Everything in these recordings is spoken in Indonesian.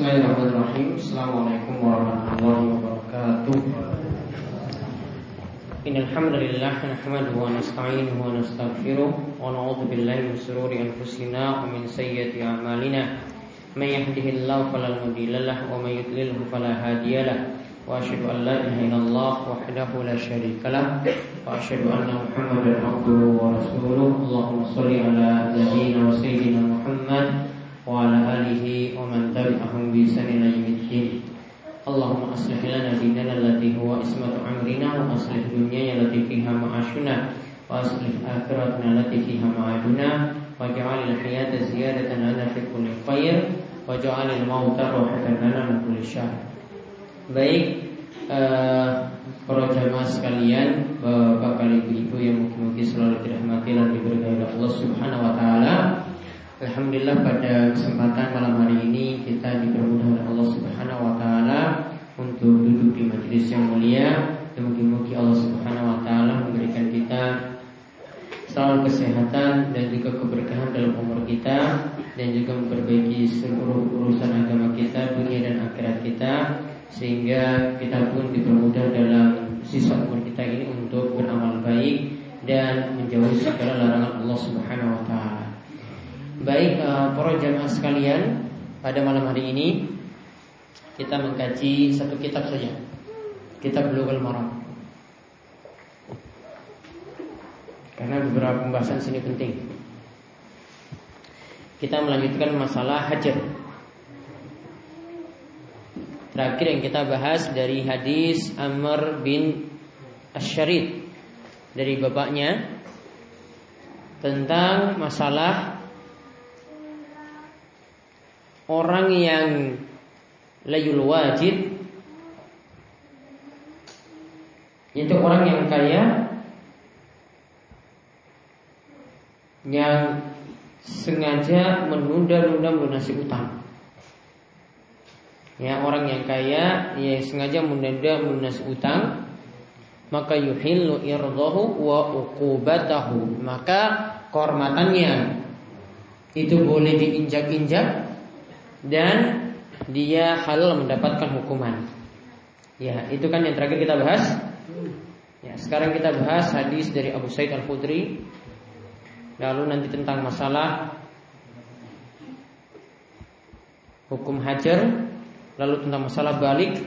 Bismillahirrahmanirrahim. Assalamualaikum warahmatullahi wabarakatuh. Innal hamdalillah nahmaduhu wa nasta'inuhu wa nastaghfiruh wa na'udzu billahi min shururi anfusina wa min sayyiati a'malina. May yahdihillahu fala mudilla lahu wa may yudlilhu fala hadiya lahu. واشهد ان لا اله الا الله وحده لا شريك له واشهد ان محمدا عبده ورسوله اللهم صل على نبينا وسيدنا محمد وعلى اله ومن تبعهم بإحسان الى يوم الدين اللهم اصلح لنا ديننا الذي هو عصمة امرنا واصلح دنيانا التي فيها معاشنا واصلح اخرتنا التي فيها معادنا واجعل الحياة زيادة لنا في كل خير واجعل الموت راحة لنا من كل شر Baik eh, para jamaah sekalian, bapak kali ibu-ibu yang mungkin-mungkin selalu dirahmati dan diberkahi oleh Allah Subhanahu wa taala. Alhamdulillah pada kesempatan malam hari ini kita dipermudah oleh Allah Subhanahu wa taala untuk duduk di majelis yang mulia. Mungkin-mungkin Allah Subhanahu wa taala memberikan kita selalu kesehatan dan juga keberkahan dalam umur kita dan juga memperbaiki seluruh urusan agama kita, dunia dan akhirat kita sehingga kita pun dipermudah dalam sisa umur kita ini untuk beramal baik dan menjauhi segala larangan Allah Subhanahu wa taala. Baik uh, para jamaah sekalian, pada malam hari ini kita mengkaji satu kitab saja. Kitab Bulughul Maram. Karena beberapa pembahasan sini penting. Kita melanjutkan masalah hajar. Terakhir yang kita bahas dari hadis Amr bin Asyarid dari bapaknya tentang masalah orang yang layul wajid itu orang yang kaya yang sengaja menunda-nunda melunasi utang. Ya, orang yang kaya yang sengaja menunda melunasi utang maka yuhillu irdahu wa uqubatahu maka kehormatannya itu boleh diinjak-injak dan dia halal mendapatkan hukuman. Ya, itu kan yang terakhir kita bahas. Ya, sekarang kita bahas hadis dari Abu Said Al-Khudri. Lalu nanti tentang masalah hukum hajar lalu tentang masalah balik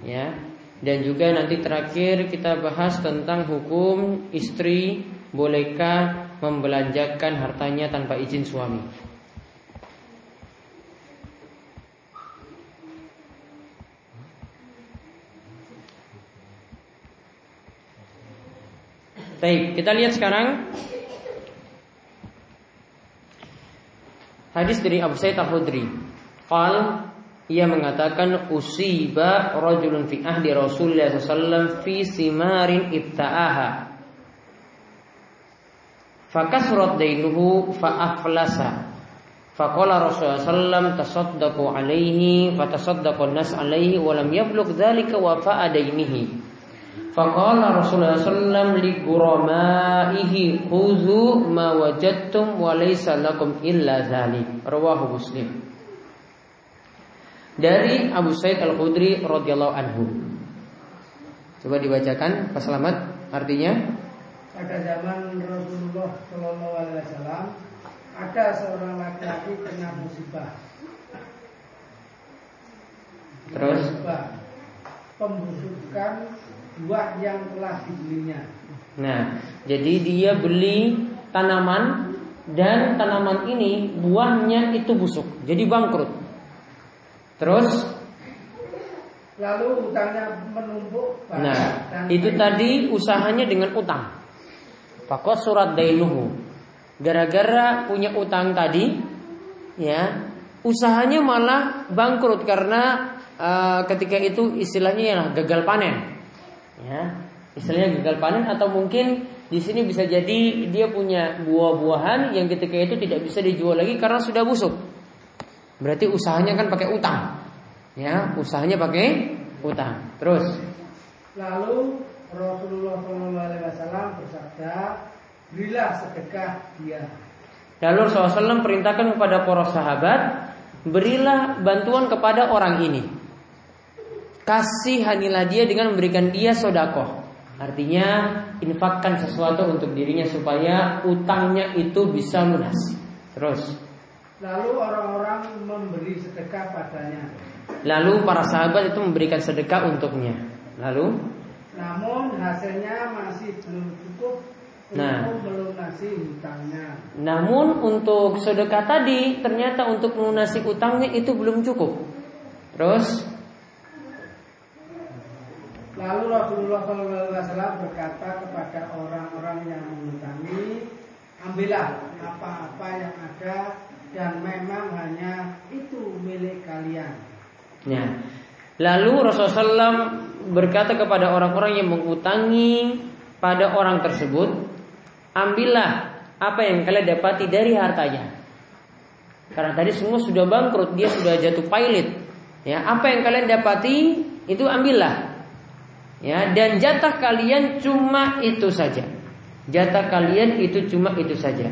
ya dan juga nanti terakhir kita bahas tentang hukum istri bolehkah membelanjakan hartanya tanpa izin suami. Baik, kita lihat sekarang hadis dari Abu Sa'id Al-Khudri. Qal ia mengatakan usiba rajulun fi ahdi Rasulullah SAW fi simarin ibta'aha. Fakasrat dainuhu fa'aflasa. Faqala Rasulullah SAW tasaddaqu alaihi fatasaddaqu nas alaihi wa lam yablugh dhalika wafa'a dainihi faqala Rasulullah SAW li guramaihi khudhu ma wajadtum wa laysa lakum illa dhalik. Rawahu muslim. Dari Abu Said Al Khudri radhiyallahu anhu. Coba dibacakan Pak Selamat artinya? Pada zaman Rasulullah Shallallahu Alaihi Wasallam ada seorang laki-laki kena musibah. Terus? Musibah, pembusukan buah yang telah dibelinya. Nah, jadi dia beli tanaman dan tanaman ini buahnya itu busuk, jadi bangkrut. Terus lalu utangnya menumpuk. Nah, itu tadi usahanya dengan utang. Pakos surat dainuhu. Gara-gara punya utang tadi, ya, usahanya malah bangkrut karena uh, ketika itu istilahnya ya gagal panen. Ya, istilahnya gagal panen atau mungkin di sini bisa jadi dia punya buah-buahan yang ketika itu tidak bisa dijual lagi karena sudah busuk. Berarti usahanya kan pakai utang. Ya, usahanya pakai utang. Terus lalu Rasulullah SAW bersabda, berilah sedekah dia. Lalu Rasulullah SAW perintahkan kepada para sahabat berilah bantuan kepada orang ini. Kasihanilah dia dengan memberikan dia sodakoh. Artinya infakkan sesuatu untuk dirinya supaya utangnya itu bisa lunas. Terus. Lalu orang-orang memberi sedekah padanya. Lalu para sahabat itu memberikan sedekah untuknya. Lalu? Namun hasilnya masih belum cukup Nah, melunasi hutangnya. Namun untuk sedekah tadi ternyata untuk melunasi utangnya itu belum cukup. Terus Lalu Rasulullah SAW berkata kepada orang-orang yang mengutangi, ambillah apa-apa yang ada dan memang hanya itu milik kalian. Ya. Lalu Rasulullah SAW berkata kepada orang-orang yang mengutangi pada orang tersebut, ambillah apa yang kalian dapati dari hartanya. Karena tadi semua sudah bangkrut, dia sudah jatuh pilot. Ya, apa yang kalian dapati itu ambillah. Ya, dan jatah kalian cuma itu saja. Jatah kalian itu cuma itu saja.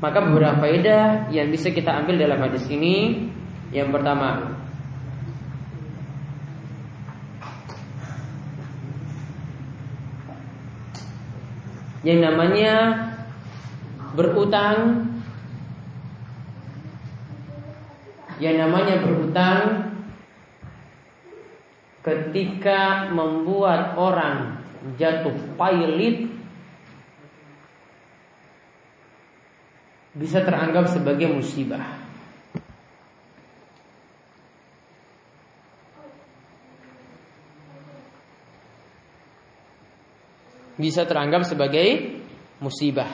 Maka beberapa faedah yang bisa kita ambil dalam hadis ini Yang pertama yang namanya berutang yang namanya berutang ketika membuat orang jatuh pailit bisa teranggap sebagai musibah. bisa teranggap sebagai musibah.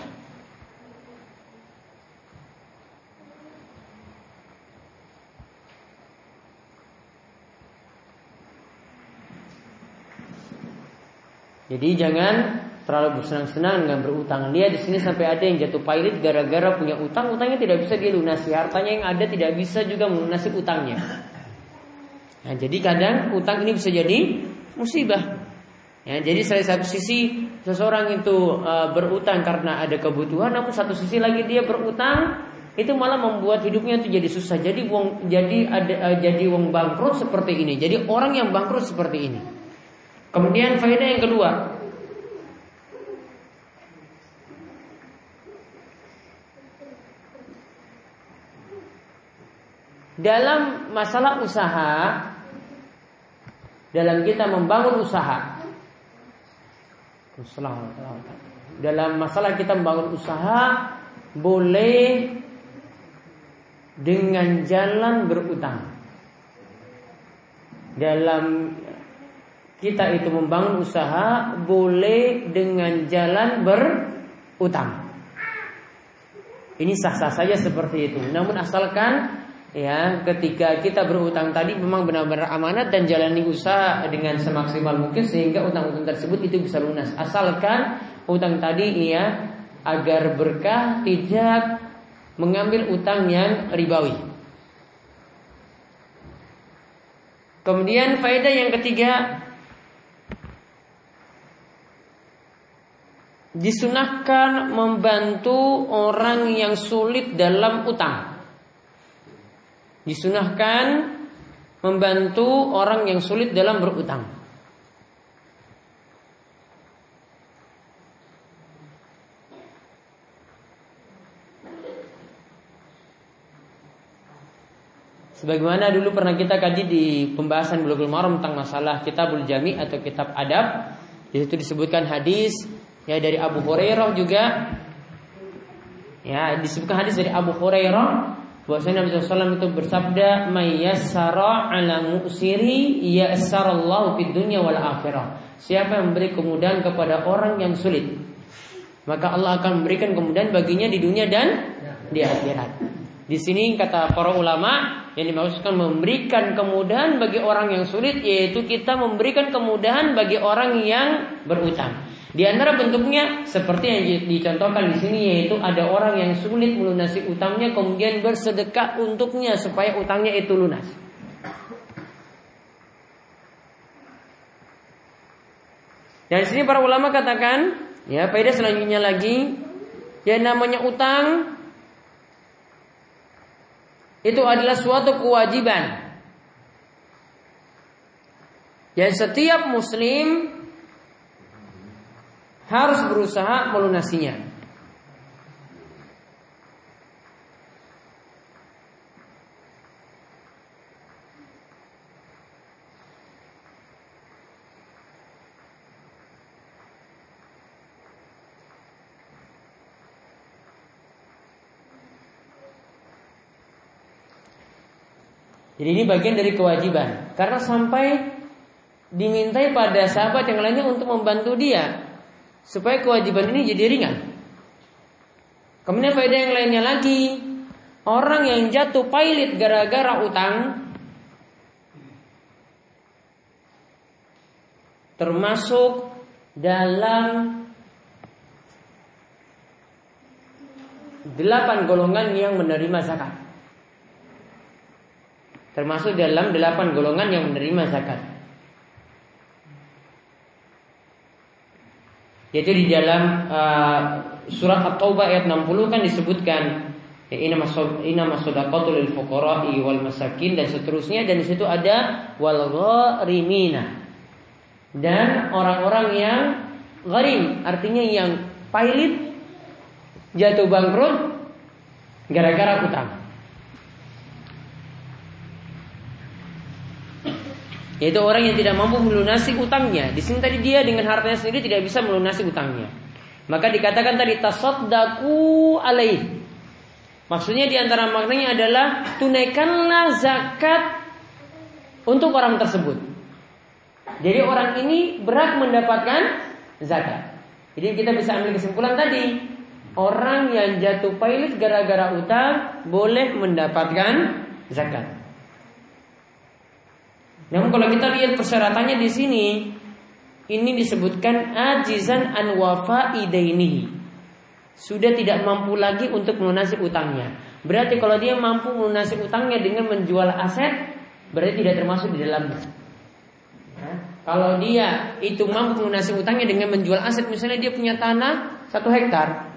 Jadi jangan terlalu bersenang-senang dengan berutang. Dia di sini sampai ada yang jatuh pailit gara-gara punya utang, utangnya tidak bisa dilunasi. Hartanya yang ada tidak bisa juga melunasi utangnya. Nah, jadi kadang utang ini bisa jadi musibah. Ya, jadi salah satu sisi seseorang itu e, berutang karena ada kebutuhan, namun satu sisi lagi dia berutang itu malah membuat hidupnya itu jadi susah. Jadi wong jadi ada e, jadi wong bangkrut seperti ini. Jadi orang yang bangkrut seperti ini. Kemudian faedah yang kedua, dalam masalah usaha, dalam kita membangun usaha, dalam masalah kita membangun usaha boleh dengan jalan berutang. Dalam kita itu membangun usaha boleh dengan jalan berutang. Ini sah-sah saja seperti itu. Namun asalkan Ya, ketika kita berutang tadi memang benar-benar amanat dan jalani usaha dengan semaksimal mungkin sehingga utang-utang tersebut itu bisa lunas. Asalkan utang tadi ya agar berkah tidak mengambil utang yang ribawi. Kemudian faedah yang ketiga disunahkan membantu orang yang sulit dalam utang disunahkan membantu orang yang sulit dalam berutang. Sebagaimana dulu pernah kita kaji di pembahasan Bulughul Maram tentang masalah Kitabul Jami atau kitab adab, di situ disebutkan hadis ya dari Abu Hurairah juga. Ya, disebutkan hadis dari Abu Hurairah Bahwasanya Nabi SAW itu bersabda, "Mayyasara ala mu'siri yassarallahu fid dunya wal akhirah." Siapa yang memberi kemudahan kepada orang yang sulit, maka Allah akan memberikan kemudahan baginya di dunia dan di akhirat. Di sini kata para ulama yang dimaksudkan memberikan kemudahan bagi orang yang sulit yaitu kita memberikan kemudahan bagi orang yang berutang. Di antara bentuknya seperti yang dicontohkan di sini yaitu ada orang yang sulit melunasi utangnya kemudian bersedekah untuknya supaya utangnya itu lunas. Dan di sini para ulama katakan, ya faedah selanjutnya lagi, yang namanya utang itu adalah suatu kewajiban. Dan setiap muslim harus berusaha melunasinya. Jadi ini bagian dari kewajiban. Karena sampai dimintai pada sahabat yang lainnya untuk membantu dia supaya kewajiban ini jadi ringan. Kemudian faedah yang lainnya lagi, orang yang jatuh pailit gara-gara utang termasuk dalam delapan golongan yang menerima zakat termasuk dalam delapan golongan yang menerima zakat. Yaitu di dalam uh, surat At-Taubah ayat 60 kan disebutkan ya, inna masodaqatul lil fuqara'i wal masakin dan seterusnya dan di situ ada wal gharimina. Dan orang-orang yang gharim artinya yang pailit jatuh bangkrut gara-gara utang. Yaitu orang yang tidak mampu melunasi utangnya. Di sini tadi dia dengan hartanya sendiri tidak bisa melunasi utangnya. Maka dikatakan tadi tasaddaku alaih. Maksudnya di antara maknanya adalah tunaikanlah zakat untuk orang tersebut. Jadi orang ini berhak mendapatkan zakat. Jadi kita bisa ambil kesimpulan tadi, orang yang jatuh pailit gara-gara utang boleh mendapatkan zakat. Namun kalau kita lihat persyaratannya di sini, ini disebutkan ajizan an ini Sudah tidak mampu lagi untuk melunasi utangnya. Berarti kalau dia mampu melunasi utangnya dengan menjual aset, berarti tidak termasuk di dalamnya. Ya. Kalau dia itu mampu melunasi utangnya dengan menjual aset, misalnya dia punya tanah satu hektar,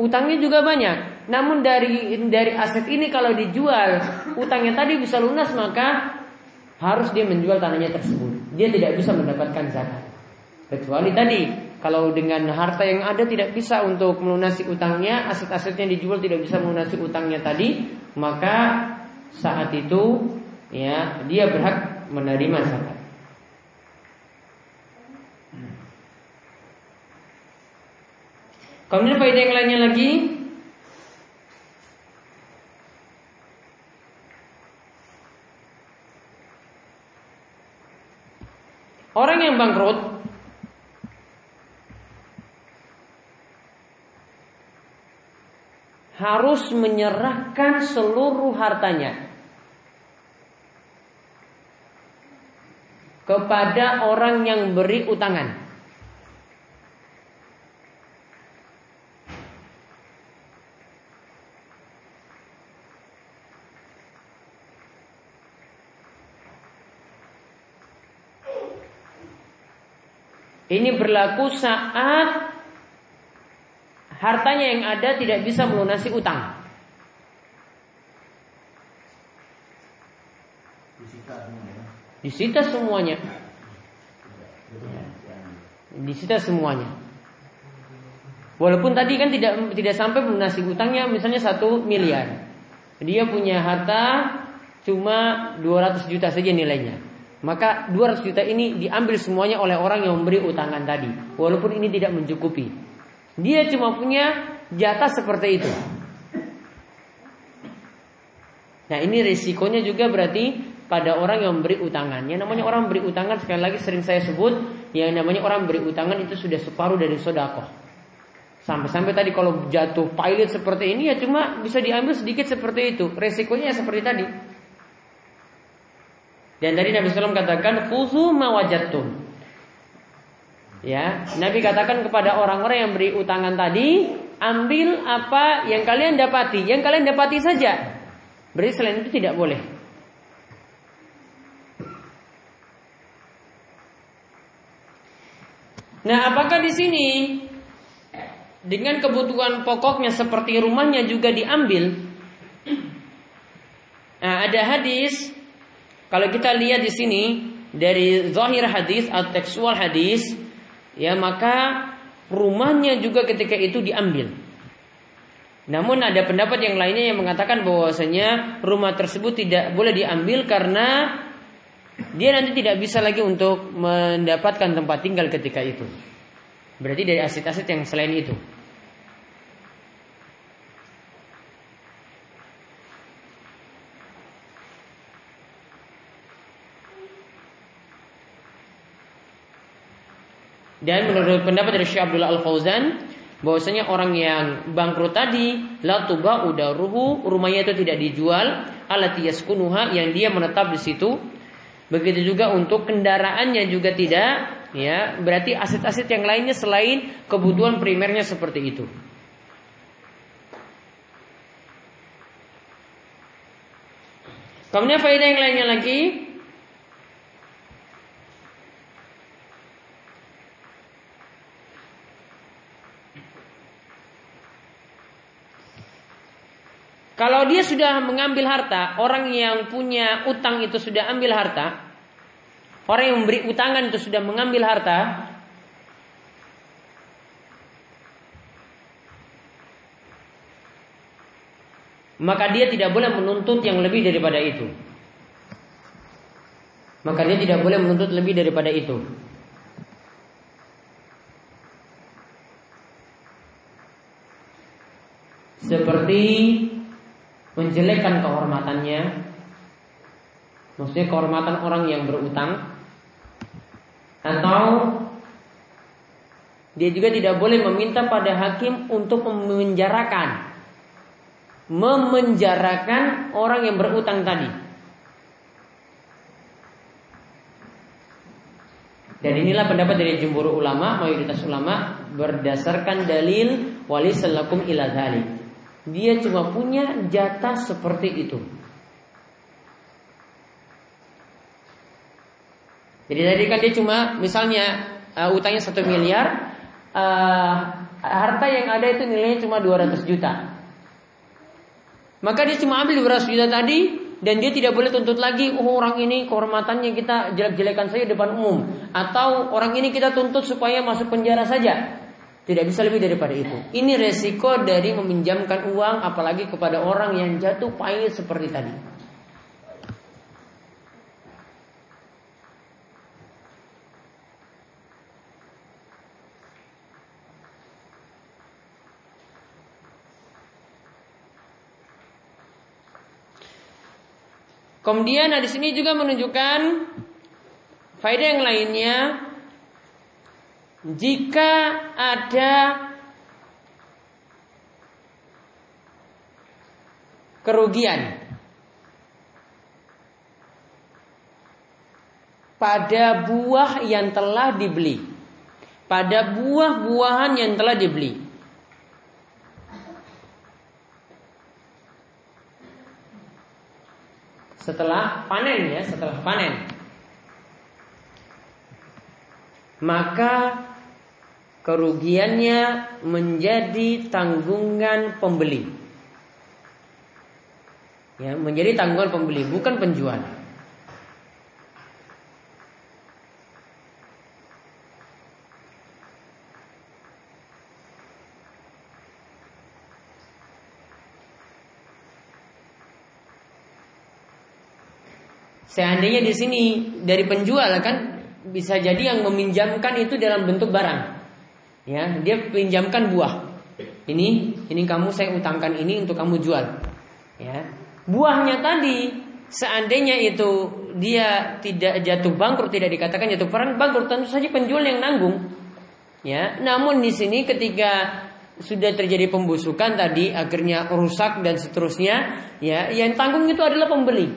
utangnya juga banyak. Namun dari dari aset ini kalau dijual, utangnya tadi bisa lunas maka harus dia menjual tanahnya tersebut. Dia tidak bisa mendapatkan zakat. Kecuali tadi kalau dengan harta yang ada tidak bisa untuk melunasi utangnya, aset-asetnya dijual tidak bisa melunasi utangnya tadi, maka saat itu ya dia berhak menerima zakat. Kemudian faedah yang lainnya lagi Orang yang bangkrut harus menyerahkan seluruh hartanya kepada orang yang beri utangan. Ini berlaku saat hartanya yang ada tidak bisa melunasi utang. Disita semuanya. Disita semuanya. Walaupun tadi kan tidak tidak sampai melunasi utangnya misalnya satu miliar. Dia punya harta cuma 200 juta saja nilainya. Maka 200 juta ini diambil semuanya oleh orang yang memberi utangan tadi. Walaupun ini tidak mencukupi. Dia cuma punya jatah seperti itu. Nah ini risikonya juga berarti pada orang yang memberi utangan. Yang namanya orang memberi utangan sekali lagi sering saya sebut. Yang namanya orang memberi utangan itu sudah separuh dari sodakoh. Sampai-sampai tadi kalau jatuh pilot seperti ini ya cuma bisa diambil sedikit seperti itu. Resikonya seperti tadi. Dan dari Nabi SAW katakan Fuzu mawajatum Ya, Nabi katakan kepada orang-orang yang beri utangan tadi, ambil apa yang kalian dapati, yang kalian dapati saja. Beri selain itu tidak boleh. Nah, apakah di sini dengan kebutuhan pokoknya seperti rumahnya juga diambil? Nah, ada hadis kalau kita lihat di sini dari zahir hadis atau tekstual hadis, ya maka rumahnya juga ketika itu diambil. Namun ada pendapat yang lainnya yang mengatakan bahwasanya rumah tersebut tidak boleh diambil karena dia nanti tidak bisa lagi untuk mendapatkan tempat tinggal ketika itu. Berarti dari aset-aset yang selain itu. Dan menurut pendapat dari Syekh Abdullah Al Fauzan, bahwasanya orang yang bangkrut tadi la tuba ruhu rumahnya itu tidak dijual alati yaskunuha yang dia menetap di situ. Begitu juga untuk kendaraannya juga tidak, ya. Berarti aset-aset yang lainnya selain kebutuhan primernya seperti itu. Kemudian faedah yang lainnya lagi Kalau dia sudah mengambil harta, orang yang punya utang itu sudah ambil harta, orang yang memberi utangan itu sudah mengambil harta, maka dia tidak boleh menuntut yang lebih daripada itu. Maka dia tidak boleh menuntut lebih daripada itu. Seperti menjelekkan kehormatannya. Maksudnya kehormatan orang yang berutang. Atau dia juga tidak boleh meminta pada hakim untuk memenjarakan. Memenjarakan orang yang berutang tadi. Dan inilah pendapat dari jumhur ulama mayoritas ulama berdasarkan dalil wali salakum ila dia cuma punya jatah seperti itu. Jadi tadi kan dia cuma misalnya uh, utangnya satu miliar, uh, harta yang ada itu nilainya cuma 200 juta. Maka dia cuma ambil 200 juta tadi dan dia tidak boleh tuntut lagi oh orang ini kehormatannya kita jelek-jelekan saja depan umum atau orang ini kita tuntut supaya masuk penjara saja. Tidak bisa lebih daripada itu. Ini resiko dari meminjamkan uang apalagi kepada orang yang jatuh pahit seperti tadi. Kemudian di sini juga menunjukkan faedah yang lainnya jika ada kerugian pada buah yang telah dibeli, pada buah-buahan yang telah dibeli. Setelah panen ya, setelah panen. Maka kerugiannya menjadi tanggungan pembeli. Ya, menjadi tanggungan pembeli, bukan penjual. Seandainya di sini dari penjual kan bisa jadi yang meminjamkan itu dalam bentuk barang ya dia pinjamkan buah. Ini ini kamu saya utangkan ini untuk kamu jual. Ya. Buahnya tadi seandainya itu dia tidak jatuh bangkrut tidak dikatakan jatuh bangkrut tentu saja penjual yang nanggung. Ya namun di sini ketika sudah terjadi pembusukan tadi akhirnya rusak dan seterusnya ya yang tanggung itu adalah pembeli.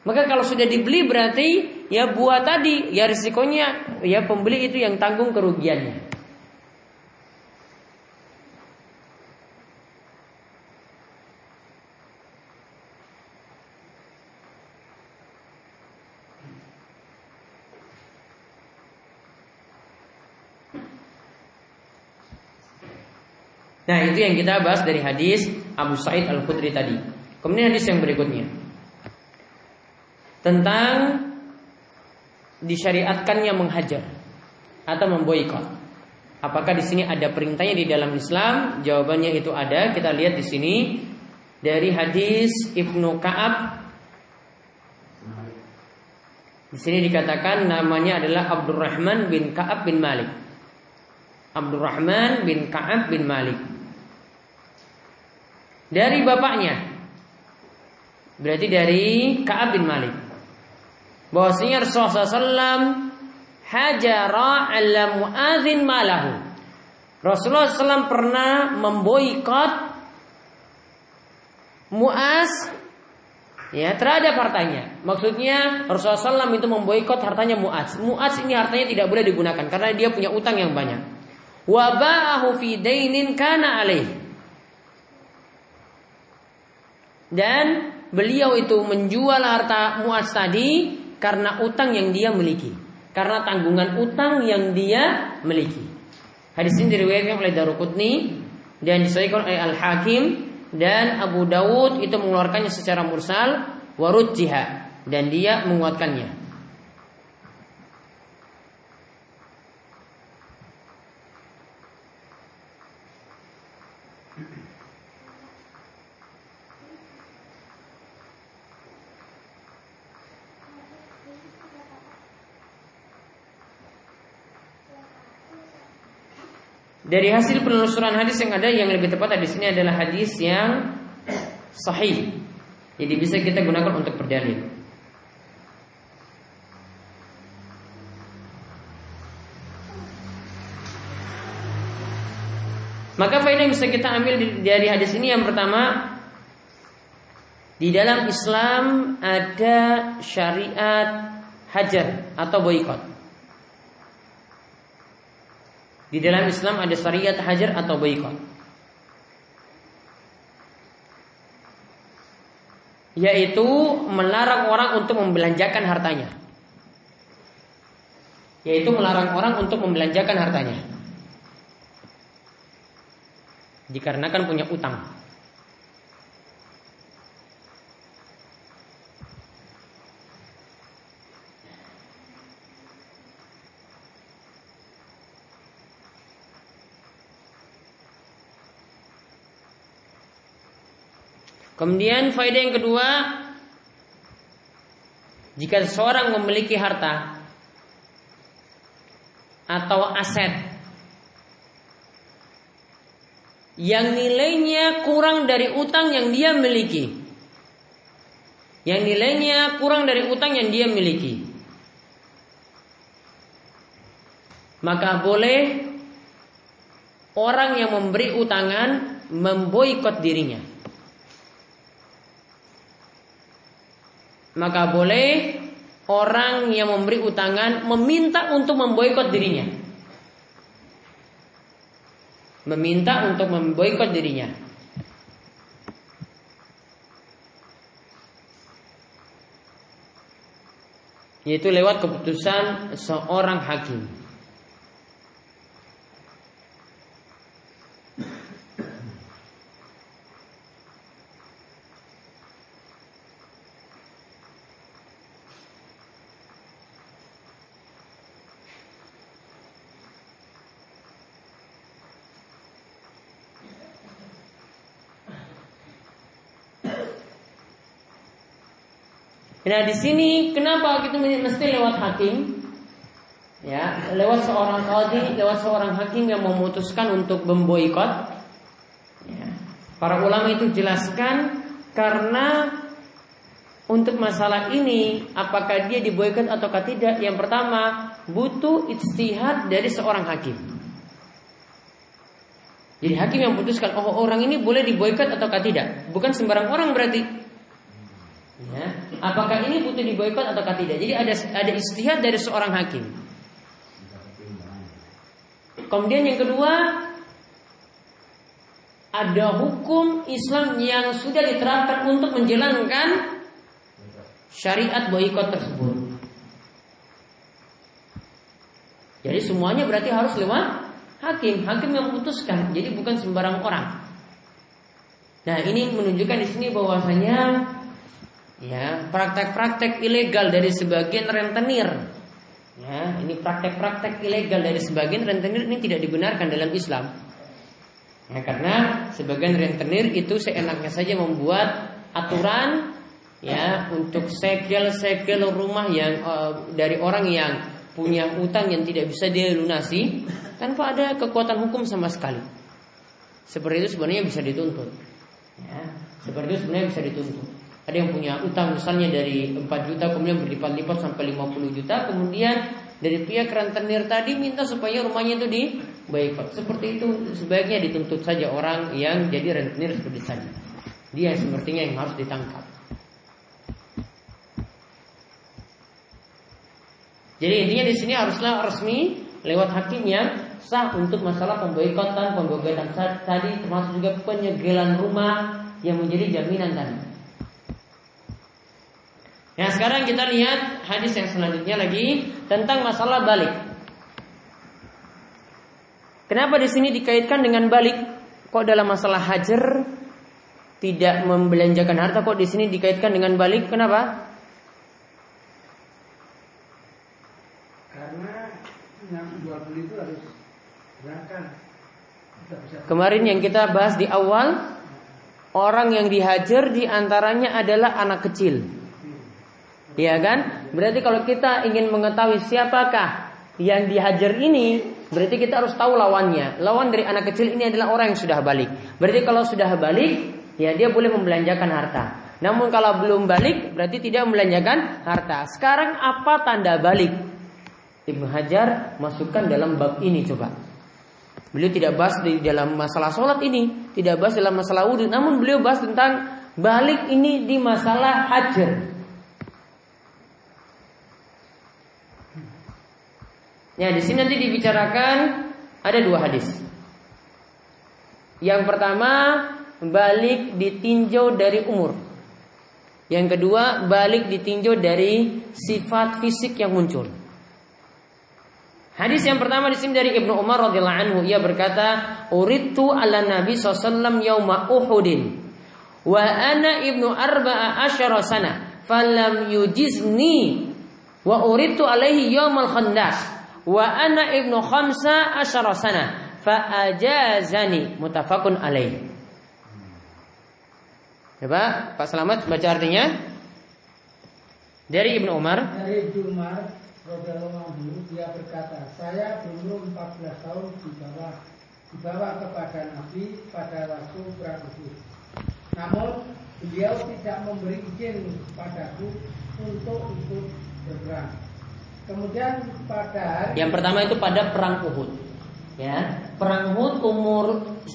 Maka kalau sudah dibeli berarti ya buah tadi ya risikonya ya pembeli itu yang tanggung kerugiannya Nah itu yang kita bahas dari hadis Abu Sa'id Al-Khudri tadi Kemudian hadis yang berikutnya tentang disyariatkannya menghajar atau memboikot. Apakah di sini ada perintahnya di dalam Islam? Jawabannya itu ada. Kita lihat di sini dari hadis Ibnu Ka'ab. Di sini dikatakan namanya adalah Abdurrahman bin Ka'ab bin Malik. Abdurrahman bin Ka'ab bin Malik. Dari bapaknya. Berarti dari Ka'ab bin Malik. Bahwasanya Rasulullah SAW hajara ala muadzin malahu. Rasulullah SAW pernah memboikot Muaz ya terhadap hartanya. Maksudnya Rasulullah SAW itu memboikot hartanya Muaz. Muaz ini hartanya tidak boleh digunakan karena dia punya utang yang banyak. Waba'ahu fi dainin kana alaih. Dan beliau itu menjual harta Muaz tadi karena utang yang dia miliki. Karena tanggungan utang yang dia miliki. Hadis ini diriwayatkan oleh Daruqutni dan disahihkan oleh Al-Hakim dan Abu Dawud itu mengeluarkannya secara mursal warud jihad dan dia menguatkannya. Dari hasil penelusuran hadis yang ada yang lebih tepat di sini adalah hadis yang sahih. Jadi bisa kita gunakan untuk berdalil. Maka faedah yang bisa kita ambil dari hadis ini yang pertama di dalam Islam ada syariat hajar atau boykot. Di dalam Islam ada syariat hajar atau boykot. Yaitu melarang orang untuk membelanjakan hartanya. Yaitu melarang orang untuk membelanjakan hartanya. Dikarenakan punya utang. Kemudian faedah yang kedua, jika seseorang memiliki harta atau aset yang nilainya kurang dari utang yang dia miliki, yang nilainya kurang dari utang yang dia miliki, maka boleh orang yang memberi utangan memboikot dirinya. Maka boleh orang yang memberi utangan meminta untuk memboikot dirinya. Meminta untuk memboikot dirinya. Yaitu lewat keputusan seorang hakim. Nah di sini kenapa kita mesti lewat hakim? Ya, lewat seorang kadi, lewat seorang hakim yang memutuskan untuk memboikot. Ya. Para ulama itu jelaskan karena untuk masalah ini apakah dia diboikot ataukah tidak? Yang pertama butuh istihad dari seorang hakim. Jadi hakim yang putuskan oh orang ini boleh diboikot ataukah tidak? Bukan sembarang orang berarti. Apakah ini butuh diboikot atau tidak? Jadi ada ada istihad dari seorang hakim. Kemudian yang kedua ada hukum Islam yang sudah diterapkan untuk menjalankan syariat boikot tersebut. Jadi semuanya berarti harus lewat hakim, hakim yang memutuskan. Jadi bukan sembarang orang. Nah ini menunjukkan di sini bahwasanya ya praktek-praktek ilegal dari sebagian rentenir. Ya, ini praktek-praktek ilegal dari sebagian rentenir ini tidak dibenarkan dalam Islam. Ya, karena sebagian rentenir itu seenaknya saja membuat aturan ya untuk segel-segel rumah yang uh, dari orang yang punya utang yang tidak bisa dia lunasi tanpa ada kekuatan hukum sama sekali. Seperti itu sebenarnya bisa dituntut. Ya, seperti itu sebenarnya bisa dituntut. Ada yang punya utang misalnya dari 4 juta kemudian berlipat-lipat sampai 50 juta kemudian dari pihak rentenir tadi minta supaya rumahnya itu di. Seperti itu sebaiknya dituntut saja orang yang jadi rentenir seperti saja. Dia sepertinya yang harus ditangkap. Jadi intinya di sini haruslah resmi lewat hakim yang sah untuk masalah pemboikotan, pemboikotan tadi termasuk juga penyegelan rumah yang menjadi jaminan tadi. Nah sekarang kita lihat hadis yang selanjutnya lagi tentang masalah balik. Kenapa di sini dikaitkan dengan balik? Kok dalam masalah hajar tidak membelanjakan harta kok di sini dikaitkan dengan balik? Kenapa? Kemarin yang kita bahas di awal Orang yang dihajar di antaranya adalah anak kecil Ya kan? Berarti kalau kita ingin mengetahui siapakah yang dihajar ini Berarti kita harus tahu lawannya Lawan dari anak kecil ini adalah orang yang sudah balik Berarti kalau sudah balik Ya dia boleh membelanjakan harta Namun kalau belum balik Berarti tidak membelanjakan harta Sekarang apa tanda balik? Ibnu Hajar masukkan dalam bab ini coba Beliau tidak bahas di dalam masalah sholat ini, tidak bahas dalam masalah wudhu, namun beliau bahas tentang balik ini di masalah hajar. Ya, di sini nanti dibicarakan ada dua hadis. Yang pertama, balik ditinjau dari umur. Yang kedua, balik ditinjau dari sifat fisik yang muncul. Hadis yang pertama di sini dari Ibnu Umar radhiyallahu anhu ia berkata, "Uritu ala Nabi sallallahu yauma Uhudin wa ana ibnu arba'a asyara sana falam yujizni wa uritu alaihi yaumal khandas wa ana ibnu khamsa asyara sana fa ajazani mutafakun alaihi." Coba Pak Selamat baca artinya dari Ibnu Umar. Dari Ibnu Umar radhiyallahu dia berkata, saya dulu 14 tahun dibawa dibawa kepada Nabi pada waktu perang Uhud. Namun beliau tidak memberi izin padaku untuk ikut berperang. Kemudian pada yang pertama itu pada perang Uhud. Ya, perang Uhud umur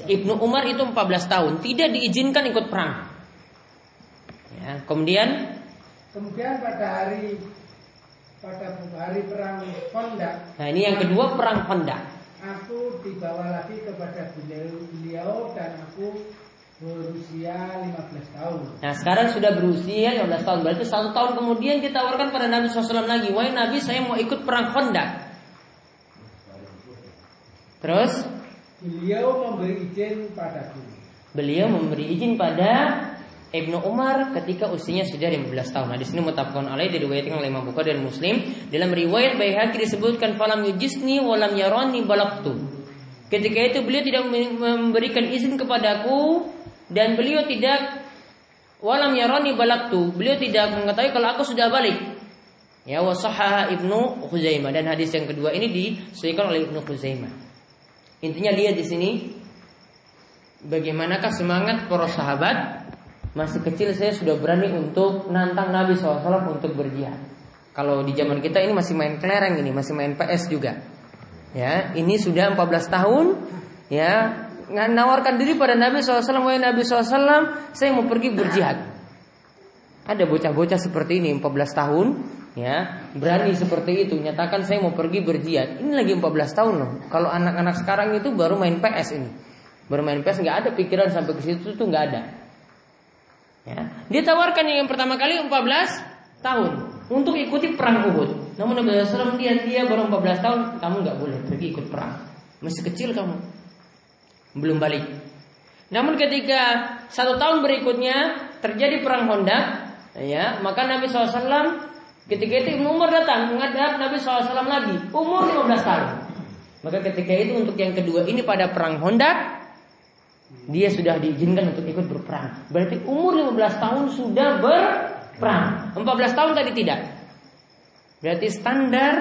Ibnu Umar itu 14 tahun, tidak diizinkan ikut perang. Ya, kemudian kemudian pada hari pada hari perang Kondak. Nah ini yang kedua perang Kondak. Aku dibawa lagi kepada beliau, beliau dan aku berusia 15 tahun. Nah sekarang sudah berusia 15 tahun. Berarti satu tahun kemudian ditawarkan pada Nabi SAW lagi. Wahai Nabi saya mau ikut perang Kondak. Terus? Beliau memberi izin padaku. Beliau memberi izin pada Ibnu Umar ketika usianya sudah 15 tahun. Nah, di sini mutafakun alaih diriwayatkan oleh Imam Bukhari dan Muslim. Dalam riwayat Baihaqi disebutkan falam yujisni walam yarani balaktu. Ketika itu beliau tidak memberikan izin kepadaku dan beliau tidak walam yarani balaktu. Beliau tidak mengetahui kalau aku sudah balik. Ya wasahaha Ibnu Khuzaimah dan hadis yang kedua ini disebutkan oleh Ibnu Khuzaimah. Intinya lihat di sini bagaimanakah semangat para sahabat masih kecil saya sudah berani untuk nantang Nabi SAW untuk berjihad. Kalau di zaman kita ini masih main kelereng ini, masih main PS juga. Ya, ini sudah 14 tahun, ya nawarkan diri pada Nabi SAW, wahai Nabi SAW, saya mau pergi berjihad. Ada bocah-bocah seperti ini 14 tahun, ya berani seperti itu, nyatakan saya mau pergi berjihad. Ini lagi 14 tahun loh. Kalau anak-anak sekarang itu baru main PS ini, baru main PS nggak ada pikiran sampai ke situ tuh nggak ada. Ya. Dia tawarkan yang pertama kali 14 tahun untuk ikuti perang Uhud. Namun Nabi SAW dia dia baru 14 tahun, kamu nggak boleh pergi ikut perang. Masih kecil kamu, belum balik. Namun ketika satu tahun berikutnya terjadi perang Honda, Ya, maka Nabi SAW ketika itu Umar datang menghadap Nabi SAW lagi, umur 15 tahun. Maka ketika itu untuk yang kedua ini pada perang Honda, dia sudah diizinkan untuk ikut berperang. Berarti umur 15 tahun sudah berperang. 14 tahun tadi tidak. Berarti standar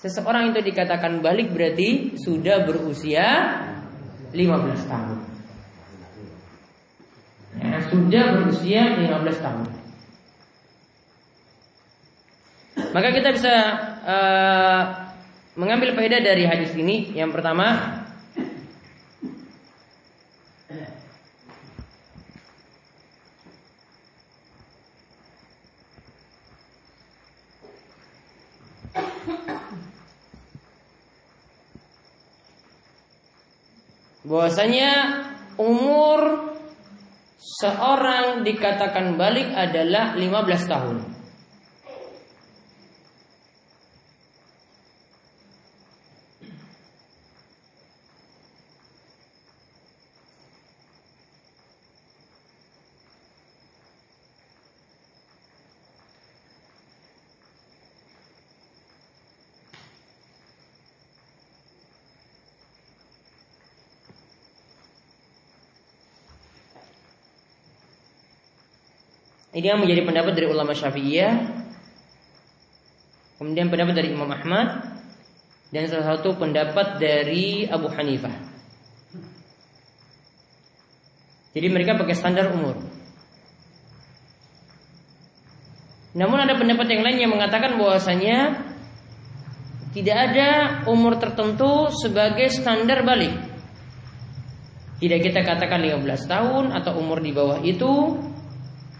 seseorang itu dikatakan balik berarti sudah berusia 15 tahun. Ya, sudah berusia 15 tahun. Maka kita bisa uh, mengambil faedah dari hadis ini. Yang pertama, bahwasanya umur seorang dikatakan balik adalah 15 tahun. Ini yang menjadi pendapat dari ulama Syafi'iyah. Kemudian pendapat dari Imam Ahmad dan salah satu pendapat dari Abu Hanifah. Jadi mereka pakai standar umur. Namun ada pendapat yang lain yang mengatakan bahwasanya tidak ada umur tertentu sebagai standar balik. Tidak kita katakan 15 tahun atau umur di bawah itu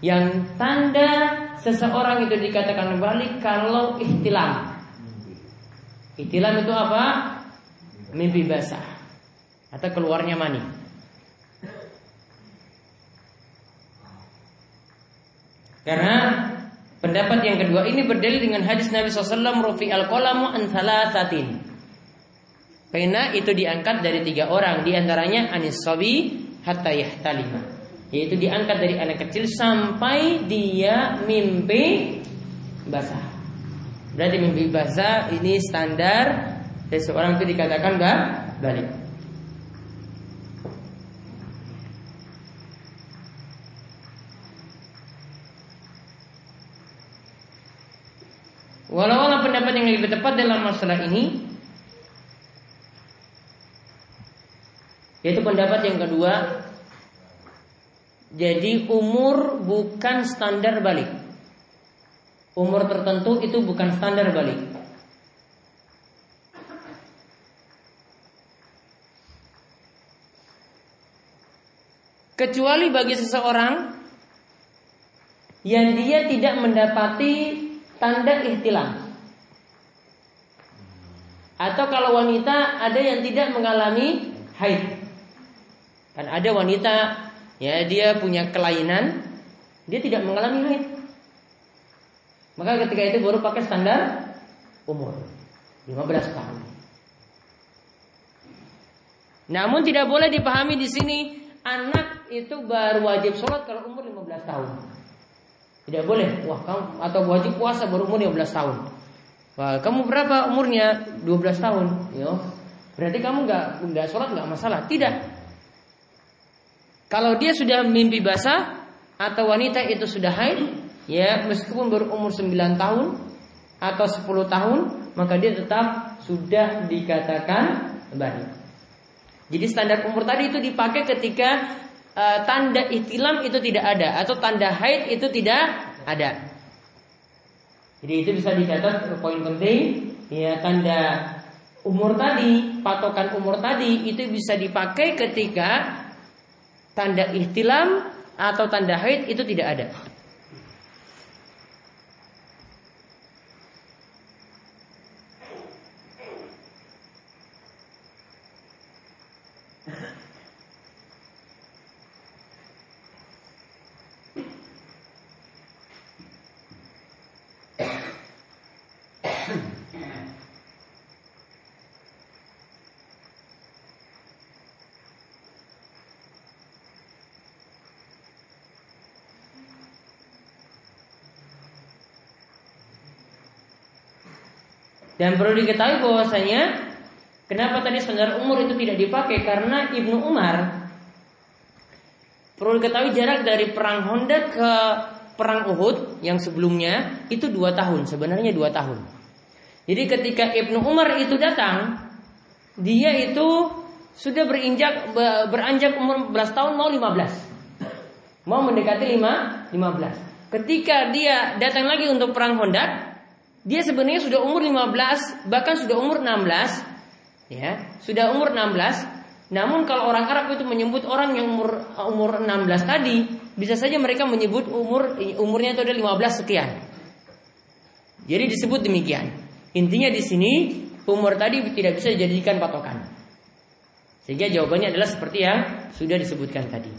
yang tanda seseorang itu dikatakan balik kalau ihtilam. Ihtilam itu apa? Mimpi basah atau keluarnya mani. Karena pendapat yang kedua ini berdalil dengan hadis Nabi SAW Rufi al-qalamu an thalathatin. Karena itu diangkat dari tiga orang, di antaranya anis sabi hatta yahtalima yaitu diangkat dari anak kecil sampai dia mimpi basah. Berarti mimpi basah ini standar dari seorang itu dikatakan bah, balik. Walau pendapat yang lebih tepat dalam masalah ini yaitu pendapat yang kedua jadi umur bukan standar balik. Umur tertentu itu bukan standar balik. Kecuali bagi seseorang yang dia tidak mendapati tanda ihtilam. Atau kalau wanita ada yang tidak mengalami haid. Dan ada wanita ya dia punya kelainan, dia tidak mengalami haid. Maka ketika itu baru pakai standar umur 15 tahun. Namun tidak boleh dipahami di sini anak itu baru wajib sholat kalau umur 15 tahun. Tidak boleh. Wah, kamu atau wajib puasa baru umur 15 tahun. Wah, kamu berapa umurnya? 12 tahun. Yo. Berarti kamu nggak nggak sholat nggak masalah. Tidak. Kalau dia sudah mimpi basah atau wanita itu sudah haid, ya meskipun berumur 9 tahun atau 10 tahun, maka dia tetap sudah dikatakan balik. Jadi standar umur tadi itu dipakai ketika uh, tanda ihtilam itu tidak ada atau tanda haid itu tidak ada. Jadi itu bisa dicatat poin penting ya tanda umur tadi, patokan umur tadi itu bisa dipakai ketika tanda ihtilam atau tanda haid itu tidak ada. Dan perlu diketahui bahwasanya kenapa tadi standar umur itu tidak dipakai karena Ibnu Umar perlu diketahui jarak dari perang Honda ke perang Uhud yang sebelumnya itu dua tahun sebenarnya dua tahun. Jadi ketika Ibnu Umar itu datang dia itu sudah berinjak beranjak umur 14 tahun mau 15. Mau mendekati 5 15. Ketika dia datang lagi untuk perang Honda, dia sebenarnya sudah umur 15, bahkan sudah umur 16. Ya, sudah umur 16. Namun kalau orang Arab itu menyebut orang yang umur umur 16 tadi, bisa saja mereka menyebut umur umurnya itu ada 15 sekian. Jadi disebut demikian. Intinya di sini umur tadi tidak bisa dijadikan patokan. Sehingga jawabannya adalah seperti yang sudah disebutkan tadi.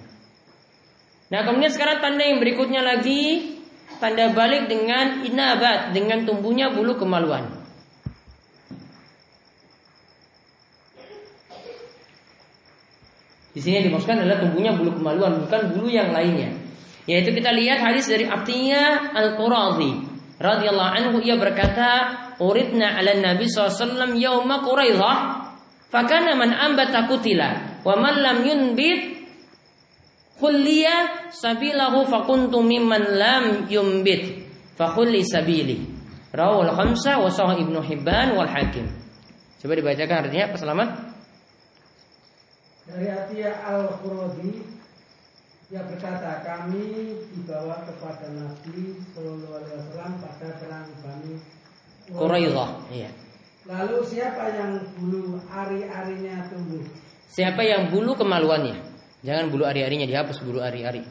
Nah, kemudian sekarang tanda yang berikutnya lagi tanda balik dengan inabat dengan tumbuhnya bulu kemaluan. Di sini dimaksudkan adalah tumbuhnya bulu kemaluan, bukan bulu yang lainnya. Yaitu kita lihat hadis dari Abtinya Al-Qurazi radhiyallahu anhu ia berkata, "Uridna 'ala Nabi sallallahu yauma Quraidah, fakana man ambata kutila, wa man lam yunbit Khulliya sabilahu fakuntu mimman lam yumbit Fakhulli sabili Rawul khamsa wa sahih ibnu Hibban wal hakim Coba dibacakan artinya apa selamat? Dari Atiyah al-Quradi Dia berkata kami dibawa kepada Nabi Sallallahu Alaihi Wasallam pada perang Bani Quraidah iya. Lalu siapa yang bulu ari-arinya tumbuh? Siapa yang bulu kemaluannya? Jangan bulu ari-arinya dihapus bulu ari-ari.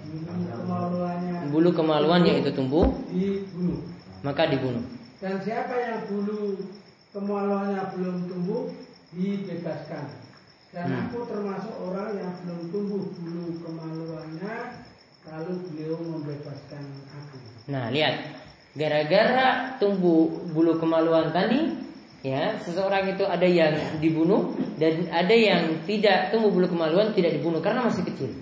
Bulu kemaluannya itu tumbuh, dibunuh. Maka dibunuh. Dan siapa yang bulu kemaluannya belum tumbuh, dibebaskan. Dan hmm. aku termasuk orang yang belum tumbuh bulu kemaluannya, lalu beliau membebaskan aku. Nah, lihat. Gara-gara tumbuh bulu kemaluan tadi, ya seseorang itu ada yang dibunuh dan ada yang tidak tumbuh bulu kemaluan tidak dibunuh karena masih kecil.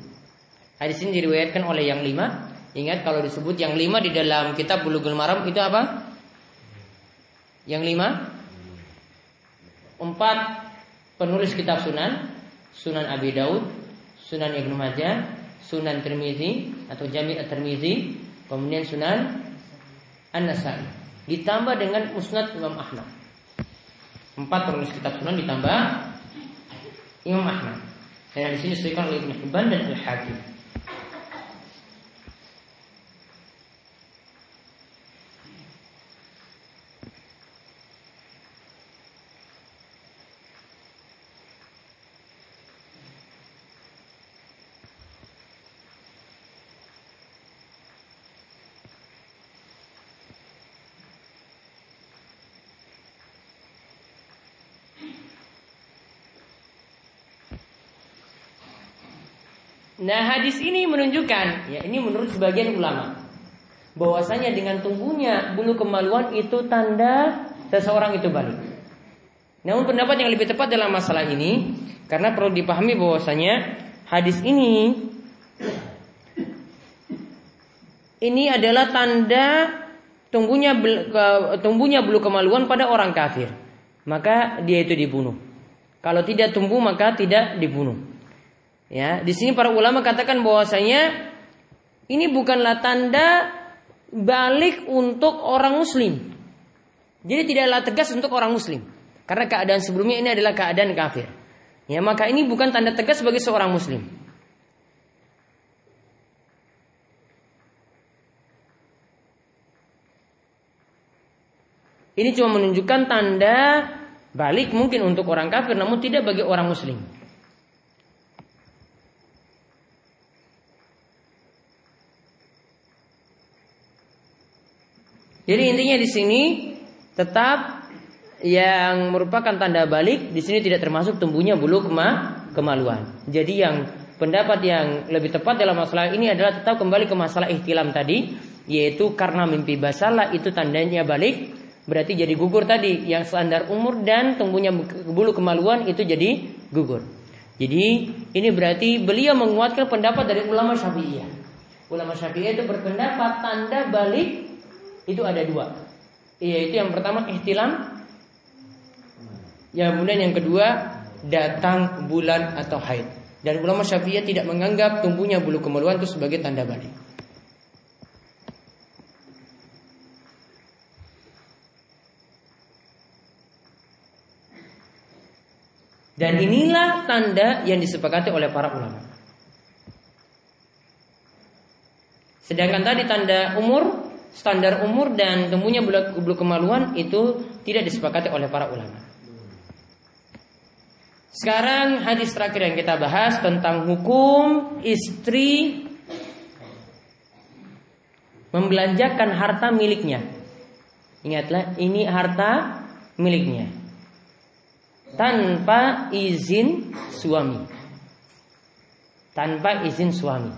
Hadis ini diriwayatkan oleh yang lima. Ingat kalau disebut yang lima di dalam kitab bulu Maram itu apa? Yang lima empat penulis kitab Sunan, Sunan Abi Daud, Sunan Ibnu Majah, Sunan Tirmizi atau Jami' At-Tirmizi, kemudian Sunan An-Nasai. Ditambah dengan Musnad Imam Ahmad. Empat penulis kitab sunan ditambah Imam Ahmad. Dan di sini disebutkan oleh Ibnu Hibban dan Al-Hakim. Nah hadis ini menunjukkan, ya ini menurut sebagian ulama, bahwasanya dengan tumbuhnya bulu kemaluan itu tanda seseorang itu balik. Namun pendapat yang lebih tepat dalam masalah ini, karena perlu dipahami bahwasanya hadis ini ini adalah tanda tumbuhnya tumbuhnya bulu kemaluan pada orang kafir. Maka dia itu dibunuh. Kalau tidak tumbuh maka tidak dibunuh. Ya, di sini para ulama katakan bahwasanya ini bukanlah tanda balik untuk orang muslim. Jadi tidaklah tegas untuk orang muslim. Karena keadaan sebelumnya ini adalah keadaan kafir. Ya, maka ini bukan tanda tegas bagi seorang muslim. Ini cuma menunjukkan tanda balik mungkin untuk orang kafir namun tidak bagi orang muslim. Jadi intinya di sini tetap yang merupakan tanda balik di sini tidak termasuk tumbuhnya bulu kema kemaluan. Jadi yang pendapat yang lebih tepat dalam masalah ini adalah tetap kembali ke masalah ihtilam tadi yaitu karena mimpi basalah itu tandanya balik berarti jadi gugur tadi yang standar umur dan tumbuhnya bulu kemaluan itu jadi gugur. Jadi ini berarti beliau menguatkan pendapat dari ulama Syafi'iyah. Ulama Syafi'iyah itu berpendapat tanda balik itu ada dua. Yaitu yang pertama ihtilam Yang kemudian yang kedua, datang bulan atau haid. Dan ulama Syafi'iyah tidak menganggap tumbuhnya bulu kemaluan itu sebagai tanda balik. Dan inilah tanda yang disepakati oleh para ulama. Sedangkan tadi tanda umur, standar umur dan temunya bulu, kemaluan itu tidak disepakati oleh para ulama. Sekarang hadis terakhir yang kita bahas tentang hukum istri membelanjakan harta miliknya. Ingatlah, ini harta miliknya tanpa izin suami. Tanpa izin suami.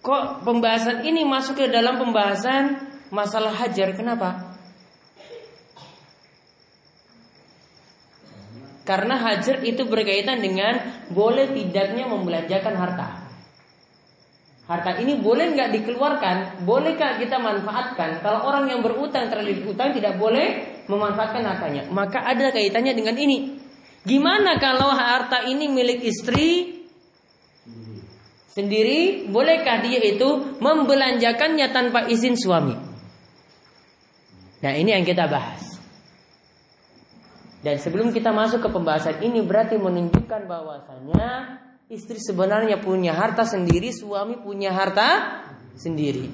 Kok pembahasan ini masuk ke dalam pembahasan masalah hajar? Kenapa? Karena hajar itu berkaitan dengan boleh tidaknya membelanjakan harta. Harta ini boleh nggak dikeluarkan? Bolehkah kita manfaatkan? Kalau orang yang berutang terlilit utang tidak boleh memanfaatkan hartanya. Maka ada kaitannya dengan ini. Gimana kalau harta ini milik istri sendiri? Bolehkah dia itu membelanjakannya tanpa izin suami? Nah ini yang kita bahas. Dan sebelum kita masuk ke pembahasan ini berarti menunjukkan bahwasanya Istri sebenarnya punya harta sendiri, suami punya harta sendiri.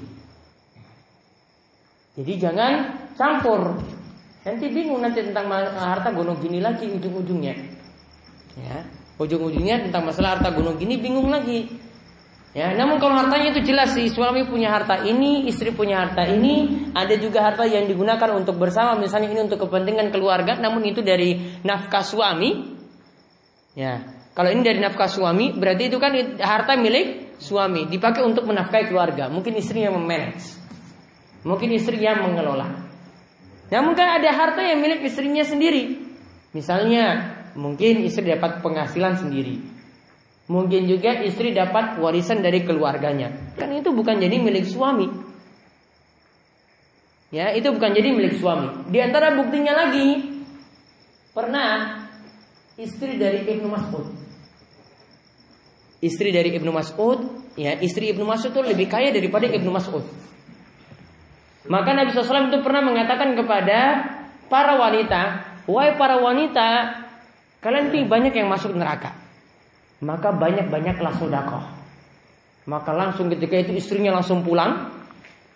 Jadi jangan campur. Nanti bingung nanti tentang harta gunung gini lagi ujung-ujungnya. Ya, ujung-ujungnya tentang masalah harta gunung gini bingung lagi. Ya, namun kalau hartanya itu jelas sih suami punya harta ini, istri punya harta ini, ada juga harta yang digunakan untuk bersama, misalnya ini untuk kepentingan keluarga, namun itu dari nafkah suami. Ya, kalau ini dari nafkah suami, berarti itu kan harta milik suami, dipakai untuk menafkahi keluarga. Mungkin istri yang memanage. Mungkin istri yang mengelola. Namun kan ada harta yang milik istrinya sendiri. Misalnya, mungkin istri dapat penghasilan sendiri. Mungkin juga istri dapat warisan dari keluarganya. Kan itu bukan jadi milik suami. Ya, itu bukan jadi milik suami. Di antara buktinya lagi, pernah istri dari Ibnu Mas'ud istri dari Ibnu Mas'ud, ya istri Ibnu Mas'ud itu lebih kaya daripada Ibnu Mas'ud. Maka Nabi SAW itu pernah mengatakan kepada para wanita, wahai para wanita, kalian lebih banyak yang masuk neraka. Maka banyak-banyaklah sodakoh. Maka langsung ketika itu istrinya langsung pulang,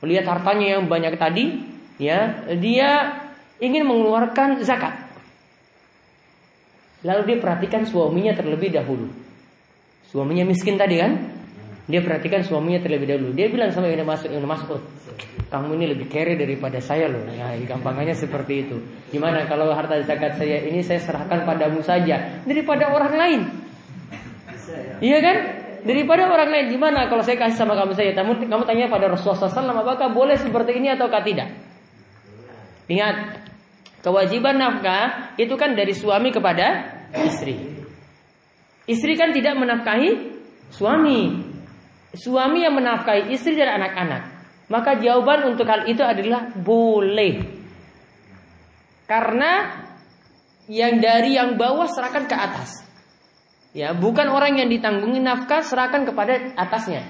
melihat hartanya yang banyak tadi, ya dia ingin mengeluarkan zakat. Lalu dia perhatikan suaminya terlebih dahulu. Suaminya miskin tadi kan? Dia perhatikan suaminya terlebih dahulu. Dia bilang sama Ibnu Mas'ud, Ibnu Mas'ud, kamu ini lebih kere daripada saya loh. Ya, gampangannya seperti itu. Gimana kalau harta zakat saya ini saya serahkan padamu saja daripada orang lain? Iya kan? Daripada orang lain gimana kalau saya kasih sama kamu saja? Kamu kamu tanya pada Rasulullah SAW apakah boleh seperti ini ataukah tidak? Ingat, kewajiban nafkah itu kan dari suami kepada istri. Istri kan tidak menafkahi suami. Suami yang menafkahi istri dan anak-anak. Maka jawaban untuk hal itu adalah boleh. Karena yang dari yang bawah serahkan ke atas. Ya, bukan orang yang ditanggungi nafkah serahkan kepada atasnya.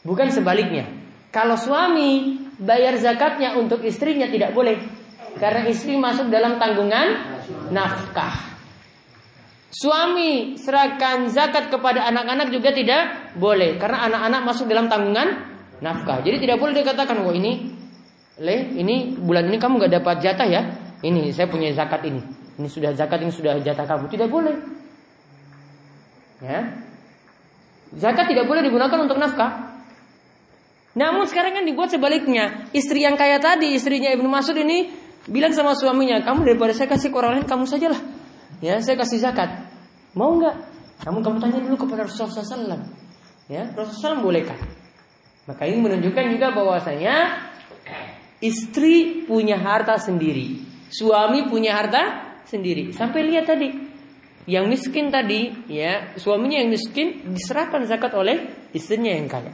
Bukan sebaliknya. Kalau suami bayar zakatnya untuk istrinya tidak boleh. Karena istri masuk dalam tanggungan nafkah. Suami serahkan zakat kepada anak-anak juga tidak boleh karena anak-anak masuk dalam tanggungan nafkah. Jadi tidak boleh dikatakan, "Wah, ini Le, ini bulan ini kamu gak dapat jatah ya. Ini saya punya zakat ini. Ini sudah zakat ini sudah jatah kamu." Tidak boleh. Ya. Zakat tidak boleh digunakan untuk nafkah. Namun sekarang kan dibuat sebaliknya. Istri yang kaya tadi, istrinya Ibnu Mas'ud ini bilang sama suaminya, "Kamu daripada saya kasih ke orang lain, kamu sajalah." Ya, saya kasih zakat. Mau nggak? Kamu kamu tanya dulu kepada Rasulullah SAW. Ya, Rasulullah SAW bolehkah? Maka ini menunjukkan juga bahwasanya istri punya harta sendiri, suami punya harta sendiri. Sampai lihat tadi, yang miskin tadi, ya suaminya yang miskin diserahkan zakat oleh istrinya yang kaya.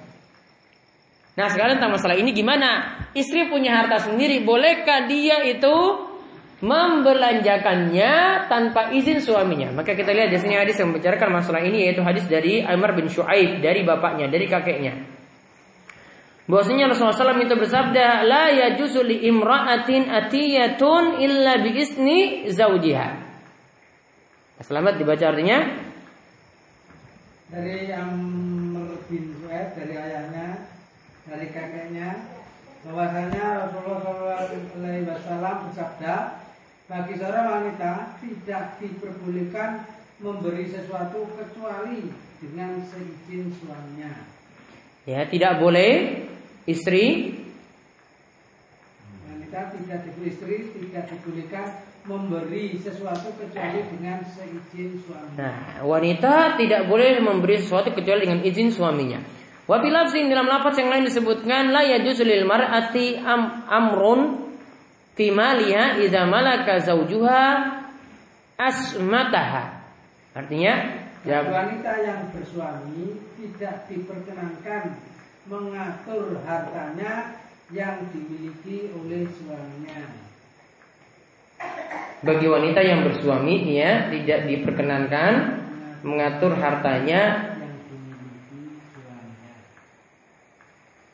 Nah sekarang tentang masalah ini gimana? Istri punya harta sendiri, bolehkah dia itu membelanjakannya tanpa izin suaminya? Maka kita lihat di sini hadis yang membicarakan masalah ini yaitu hadis dari Amr bin Shu'aib dari bapaknya, dari kakeknya. Bahwasanya Rasulullah SAW itu bersabda, la yajuzu imra'atin atiyatun illa bi zaujiha. Selamat dibaca artinya? Dari Amr bin Shu'aib dari ayahnya dari kakeknya bahwasanya Rasulullah SAW bersabda bagi seorang wanita tidak diperbolehkan memberi sesuatu kecuali dengan seizin suaminya. Ya, tidak boleh istri wanita tidak diberi istri tidak dibolehkan memberi sesuatu kecuali dengan seizin suaminya. Nah, wanita tidak boleh memberi sesuatu kecuali dengan izin suaminya. Wa lafzin dalam lafaz yang lain disebutkan la yajuzu lil mar'ati am, amrun fi maliha idza malaka zawjuha asmataha. Artinya ya, wanita yang bersuami tidak diperkenankan mengatur hartanya yang dimiliki oleh suaminya. Bagi wanita yang bersuami ya tidak diperkenankan mengatur hartanya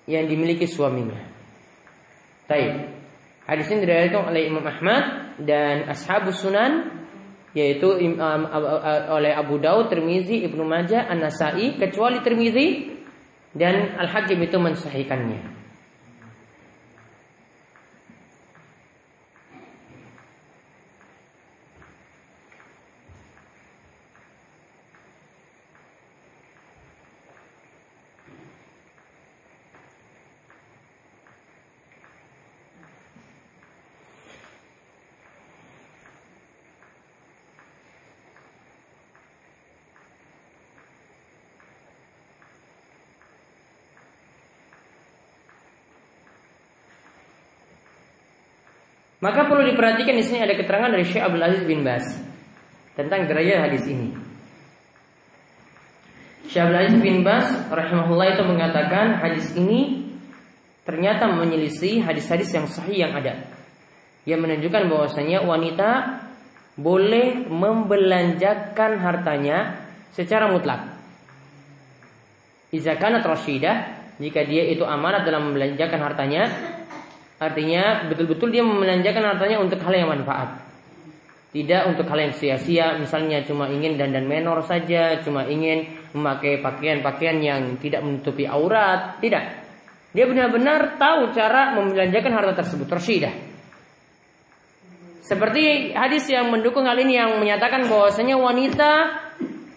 yang dimiliki suaminya. Taib. Hadis ini diriwayatkan oleh Imam Ahmad dan Ashabus Sunan yaitu um, oleh Abu Daud, Tirmizi, Ibnu Majah, An-Nasai kecuali Tirmizi dan Al-Hakim itu mensahihkannya. Maka perlu diperhatikan di sini ada keterangan dari Syekh Abdul Aziz bin Bas tentang derajat hadis ini. Syekh Abdul Aziz bin Bas rahimahullah itu mengatakan hadis ini ternyata menyelisih hadis-hadis yang sahih yang ada. Yang menunjukkan bahwasanya wanita boleh membelanjakan hartanya secara mutlak. Iza kanat jika dia itu amanat dalam membelanjakan hartanya, Artinya betul-betul dia membelanjakan hartanya untuk hal yang manfaat. Tidak untuk hal yang sia-sia, misalnya cuma ingin dandan menor saja, cuma ingin memakai pakaian-pakaian yang tidak menutupi aurat, tidak. Dia benar-benar tahu cara membelanjakan harta tersebut, tersyidah. Seperti hadis yang mendukung hal ini yang menyatakan bahwasanya wanita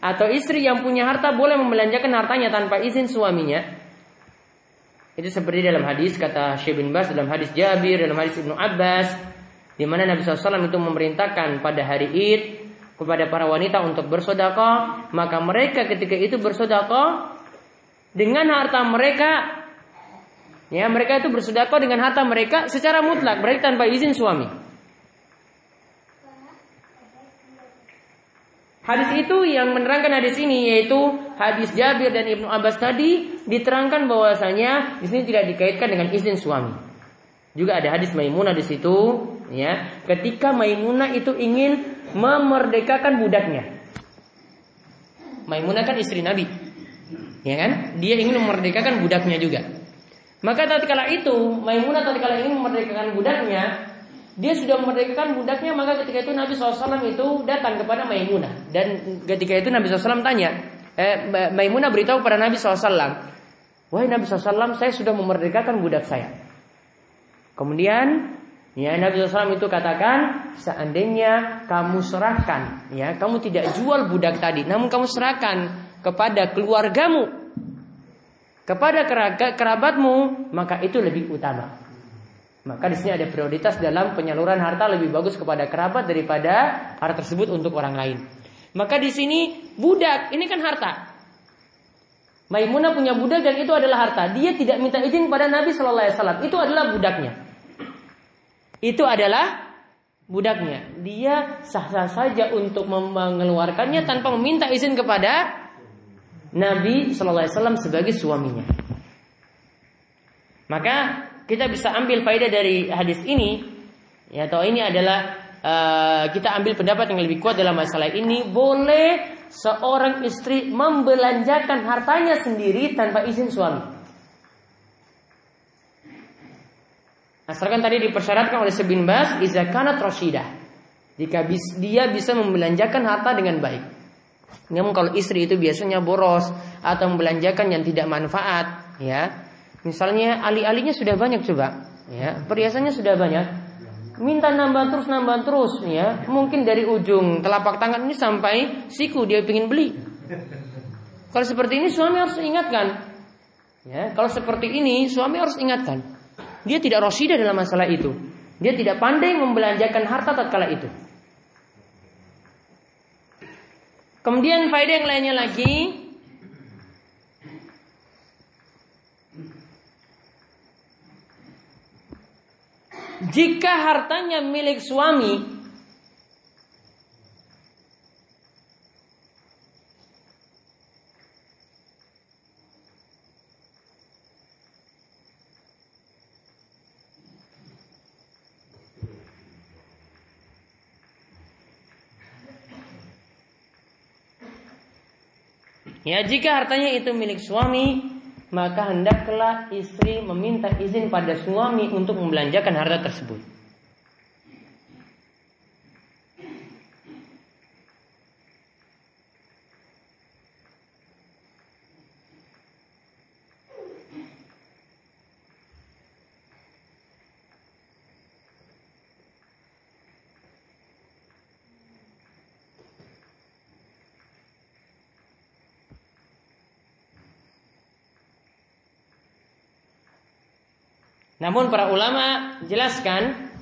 atau istri yang punya harta boleh membelanjakan hartanya tanpa izin suaminya itu seperti dalam hadis kata Syekh bin Bas dalam hadis Jabir dalam hadis Ibnu Abbas di mana Nabi SAW itu memerintahkan pada hari Id kepada para wanita untuk bersodakoh maka mereka ketika itu bersodakoh dengan harta mereka ya mereka itu bersodakoh dengan harta mereka secara mutlak berarti tanpa izin suami Hadis itu yang menerangkan hadis ini yaitu hadis Jabir dan Ibnu Abbas tadi diterangkan bahwasanya di sini tidak dikaitkan dengan izin suami. Juga ada hadis Maimunah di situ, ya. Ketika Maimunah itu ingin memerdekakan budaknya. Maimunah kan istri Nabi. Ya kan? Dia ingin memerdekakan budaknya juga. Maka tatkala itu Maimunah tatkala ingin memerdekakan budaknya, dia sudah memerdekakan budaknya maka ketika itu Nabi SAW itu datang kepada Maimunah. Dan ketika itu Nabi SAW tanya eh, Maimunah beritahu kepada Nabi SAW Wahai Nabi SAW saya sudah memerdekakan budak saya Kemudian ya Nabi SAW itu katakan seandainya kamu serahkan ya kamu tidak jual budak tadi namun kamu serahkan kepada keluargamu kepada kerabatmu maka itu lebih utama maka di sini ada prioritas dalam penyaluran harta lebih bagus kepada kerabat daripada harta tersebut untuk orang lain. Maka di sini budak ini kan harta. Maimunah punya budak dan itu adalah harta. Dia tidak minta izin pada Nabi Shallallahu Alaihi Wasallam. Itu adalah budaknya. Itu adalah budaknya. Dia sah-sah saja untuk mengeluarkannya tanpa meminta izin kepada Nabi Shallallahu Alaihi Wasallam sebagai suaminya. Maka kita bisa ambil faedah dari hadis ini ya atau ini adalah uh, kita ambil pendapat yang lebih kuat dalam masalah ini boleh seorang istri membelanjakan hartanya sendiri tanpa izin suami. Asalkan tadi dipersyaratkan oleh Sebin Bas izakanat roshidah. Jika dia bisa membelanjakan harta dengan baik. Namun kalau istri itu biasanya boros atau membelanjakan yang tidak manfaat, ya Misalnya ali-alinya sudah banyak coba, ya, perhiasannya sudah banyak. Minta nambah terus nambah terus ya. Mungkin dari ujung telapak tangan ini sampai siku dia ingin beli. Kalau seperti ini suami harus ingatkan. Ya, kalau seperti ini suami harus ingatkan. Dia tidak rosidah dalam masalah itu. Dia tidak pandai membelanjakan harta tatkala itu. Kemudian faedah yang lainnya lagi Jika hartanya milik suami, Ya jika hartanya itu milik suami maka hendaklah istri meminta izin pada suami untuk membelanjakan harta tersebut. Namun para ulama jelaskan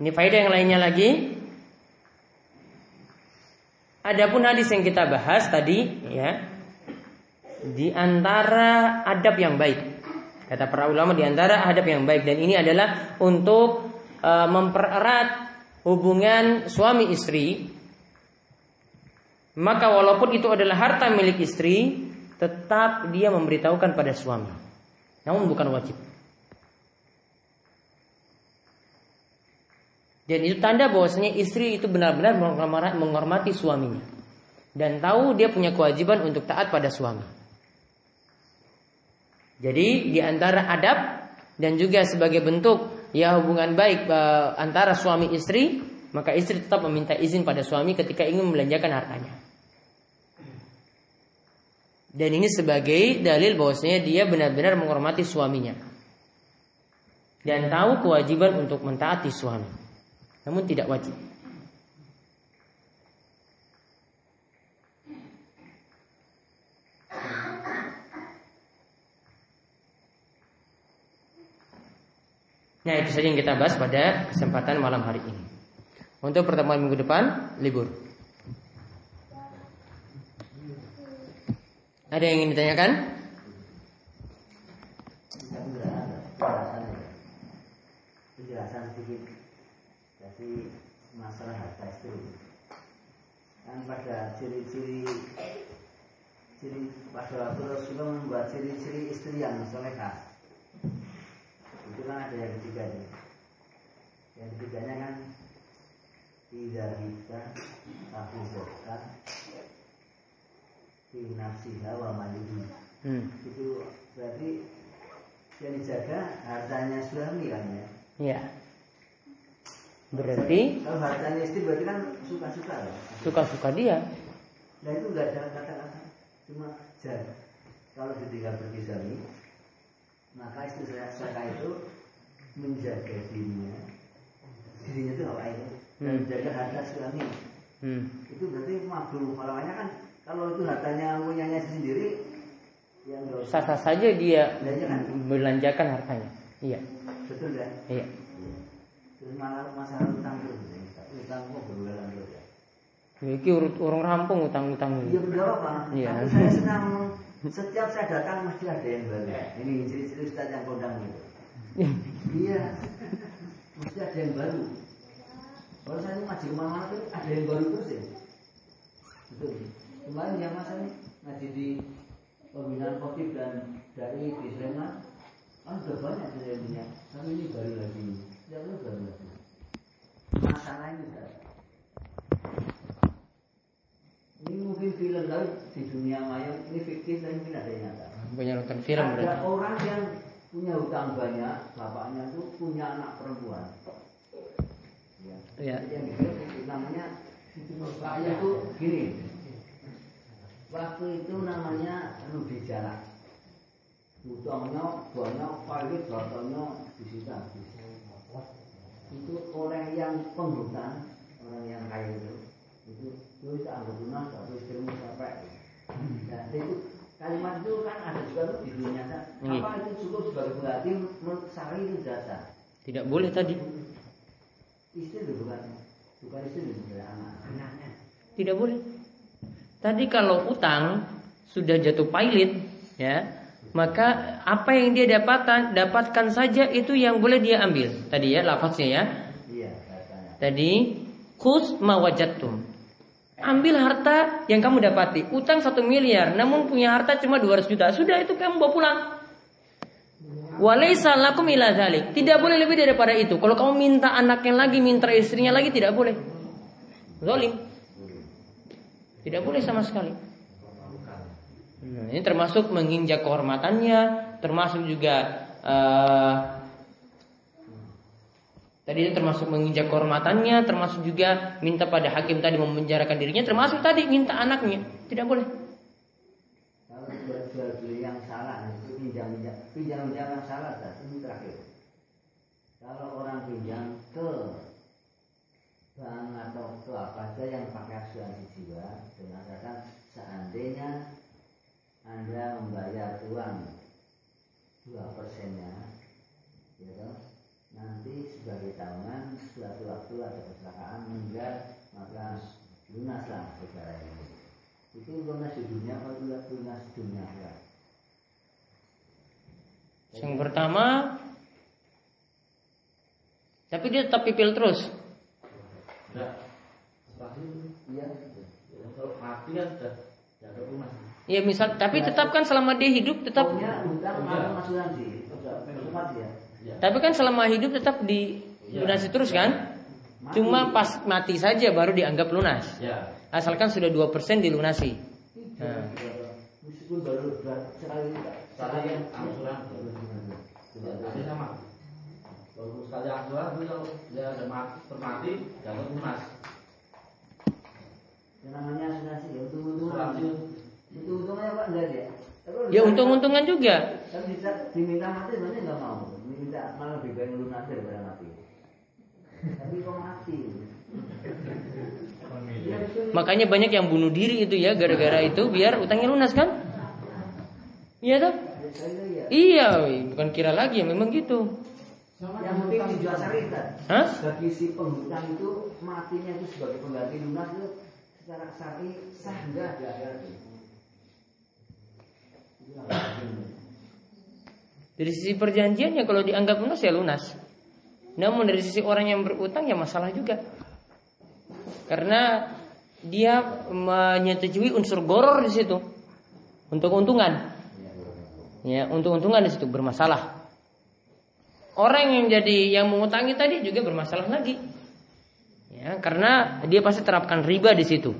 ini faedah yang lainnya lagi. Adapun hadis yang kita bahas tadi ya di antara adab yang baik. Kata para ulama di antara adab yang baik dan ini adalah untuk e, mempererat hubungan suami istri. Maka walaupun itu adalah harta milik istri, tetap dia memberitahukan pada suami. Namun bukan wajib. Dan itu tanda bahwasanya istri itu benar-benar menghormati suaminya. Dan tahu dia punya kewajiban untuk taat pada suami. Jadi di antara adab dan juga sebagai bentuk ya hubungan baik uh, antara suami istri, maka istri tetap meminta izin pada suami ketika ingin membelanjakan hartanya. Dan ini sebagai dalil bahwasanya dia benar-benar menghormati suaminya. Dan tahu kewajiban untuk mentaati suami namun tidak wajib. Nah itu saja yang kita bahas pada kesempatan malam hari ini. Untuk pertemuan minggu depan libur. Ada yang ingin ditanyakan? Penjelasan sedikit jadi masalah harta itu kan pada ciri-ciri ciri pada waktu Rasulullah membuat ciri-ciri istri yang solehah itu kan ada yang ketiga nih yang ketiganya kan tidak kita aku kota di nafsiha wa malihi. Hmm. itu berarti yang dijaga hartanya suami kan ya? Iya. Berarti kalau hartanya istri berarti kan suka-suka ya? Suka-suka dia. Nah itu enggak ada kata-kata cuma jar. Kalau ketika berpisah maka istri saya, saya itu menjaga dirinya. Dirinya itu apa itu? Dan hmm. menjaga harta suami. Hmm. Itu berarti makhluk. Kalau kan kalau itu hartanya punyanya sendiri yang sah-sah saja dia kan? belanjakan hartanya. Iya. Betul kan? Iya. Terus malah masalah utang terus, utang kok berulang terus ya. Iki urut urung rampung utang-utang ini. Iya benar apa? Iya. Tapi saya senang setiap saya datang mesti ada yang baru. Ini ciri-ciri Ustaz yang kondang itu. iya. Mesti ada yang baru. Kalau saya ngaji ke mana-mana tuh ada yang baru terus ya. Betul. Kemarin yang mas ini ngaji di pembinaan khotib dan dari di Sleman kan udah banyak kejadiannya tapi ini baru lagi ya itu baru lagi masalah ini Ustaz. ini mungkin film lain di dunia maya ini fiktif dan mungkin ada yang nyata Banyak nonton film ada berarti. orang yang punya hutang banyak bapaknya tuh punya anak perempuan ya. Ya. Yang dikira itu namanya Bapaknya itu gini Waktu itu namanya Rudi Jarak Hutangnya banyak Pilot bapaknya disita habis Itu orang yang penghutang Orang yang kaya itu. Itu itu bisa anggap lunas Tapi istrimu sampai Nah itu kalimat itu kan ada juga tuh di dunia nyata. Iya. Apa itu cukup sebagai pengganti Menurut saya itu jasa? Tidak boleh tadi. Istri itu bukan. Bukan istri itu bukan anak. Anaknya. Tidak boleh. Tadi kalau utang sudah jatuh pilot, ya, maka apa yang dia dapatkan dapatkan saja itu yang boleh dia ambil. Tadi ya lafaznya ya. Iya Tadi khus mawajatum. Ambil harta yang kamu dapati. Utang satu miliar, namun punya harta cuma 200 juta. Sudah itu kamu bawa pulang. Walaysa lakum ila. Tidak boleh lebih daripada itu. Kalau kamu minta anaknya lagi, minta istrinya lagi tidak boleh. Zalim. Tidak boleh sama sekali. Nah, ini termasuk menginjak kehormatannya, termasuk juga eh, tadi ini termasuk menginjak kehormatannya, termasuk juga minta pada hakim tadi memenjarakan dirinya, termasuk tadi minta anaknya. Tidak boleh. Kalau yang salah itu pinjam pinjam yang salah ini terakhir. Kalau orang pinjam ke bank atau ke apa saja yang pakai asuransi jiwa dengan kata seandainya anda membayar uang dua persennya, ya toh, nanti sebagai tahunan suatu waktu ada kecelakaan meninggal maka lunaslah perkara ini. Itu lunas di dunia atau lunas di dunia akhirat? Yang pertama, tapi dia tetap pipil terus. Enggak. Pasti Iya. ya, kalau mati kan sudah ya ada rumah. Ya misal, tapi tetap kan selama dia hidup tetap. Iya. Tempat ya. Ya. Tapi kan selama hidup tetap dilunasi terus kan? Cuma pas mati saja baru dianggap lunas. Ya. Asalkan sudah 2% dilunasi. Nah. Yang angsuran Tadi sama. Kalau sekali angsuran itu kalau dia ada mati, termati, dapat lunas. Yang namanya asuransi ya untung-untungan. Apa enggak ya? Ya untung-untungan juga. Kan bisa diminta mati sebenarnya nggak mau. Diminta malah lebih baik lunas daripada mati. Tapi kok mati? Ya, itu- Makanya banyak yang bunuh diri itu ya gara-gara itu biar utangnya lunas kan? Iya toh? Ya, saya ya. Iya, bukan kira lagi ya memang gitu. Yang penting dijual syarikat. Hah? Bagi si penghutang itu matinya itu sebagai pengganti lunas itu secara syar'i sah enggak di akhirat itu? Itu yang penting. Dari sisi perjanjiannya kalau dianggap lunas ya lunas. Namun dari sisi orang yang berutang ya masalah juga. Karena dia menyetujui unsur goror di situ. Untuk keuntungan. Ya, untung-untungan di situ bermasalah. Orang yang jadi yang mengutangi tadi juga bermasalah lagi. Ya, karena dia pasti terapkan riba di situ.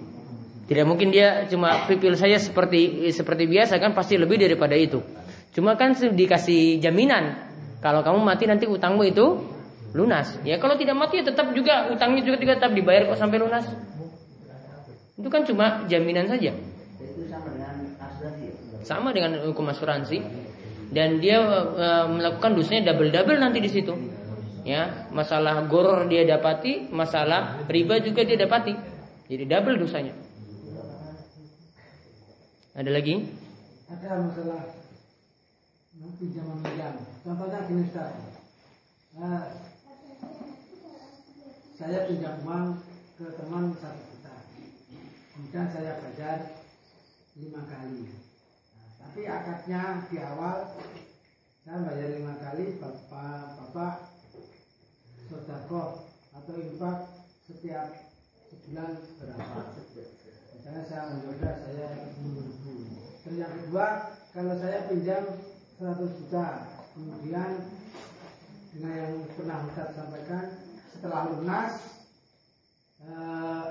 Tidak mungkin dia cuma pipil saja seperti seperti biasa kan pasti lebih daripada itu. Cuma kan dikasih jaminan kalau kamu mati nanti utangmu itu lunas. Ya kalau tidak mati ya tetap juga utangnya juga tetap dibayar kok sampai lunas. Itu kan cuma jaminan saja. Itu sama dengan asuransi ya? Sama dengan hukum asuransi dan dia e, melakukan dosanya double-double nanti di situ. Ya, masalah goror dia dapati, masalah riba juga dia dapati. Jadi double dosanya. Ada lagi? Ada masalah pinjaman pinjam. Contohnya gini Ustaz. Nah, saya pinjam uang ke teman satu juta. Kemudian saya bayar lima kali. Nah, tapi akadnya di awal saya bayar lima kali bapak bapak sodako atau infak setiap sebulan berapa misalnya saya mencoba saya ribu terus yang kedua kalau saya pinjam 100 juta kemudian dengan yang pernah Ustaz sampaikan setelah lunas eh,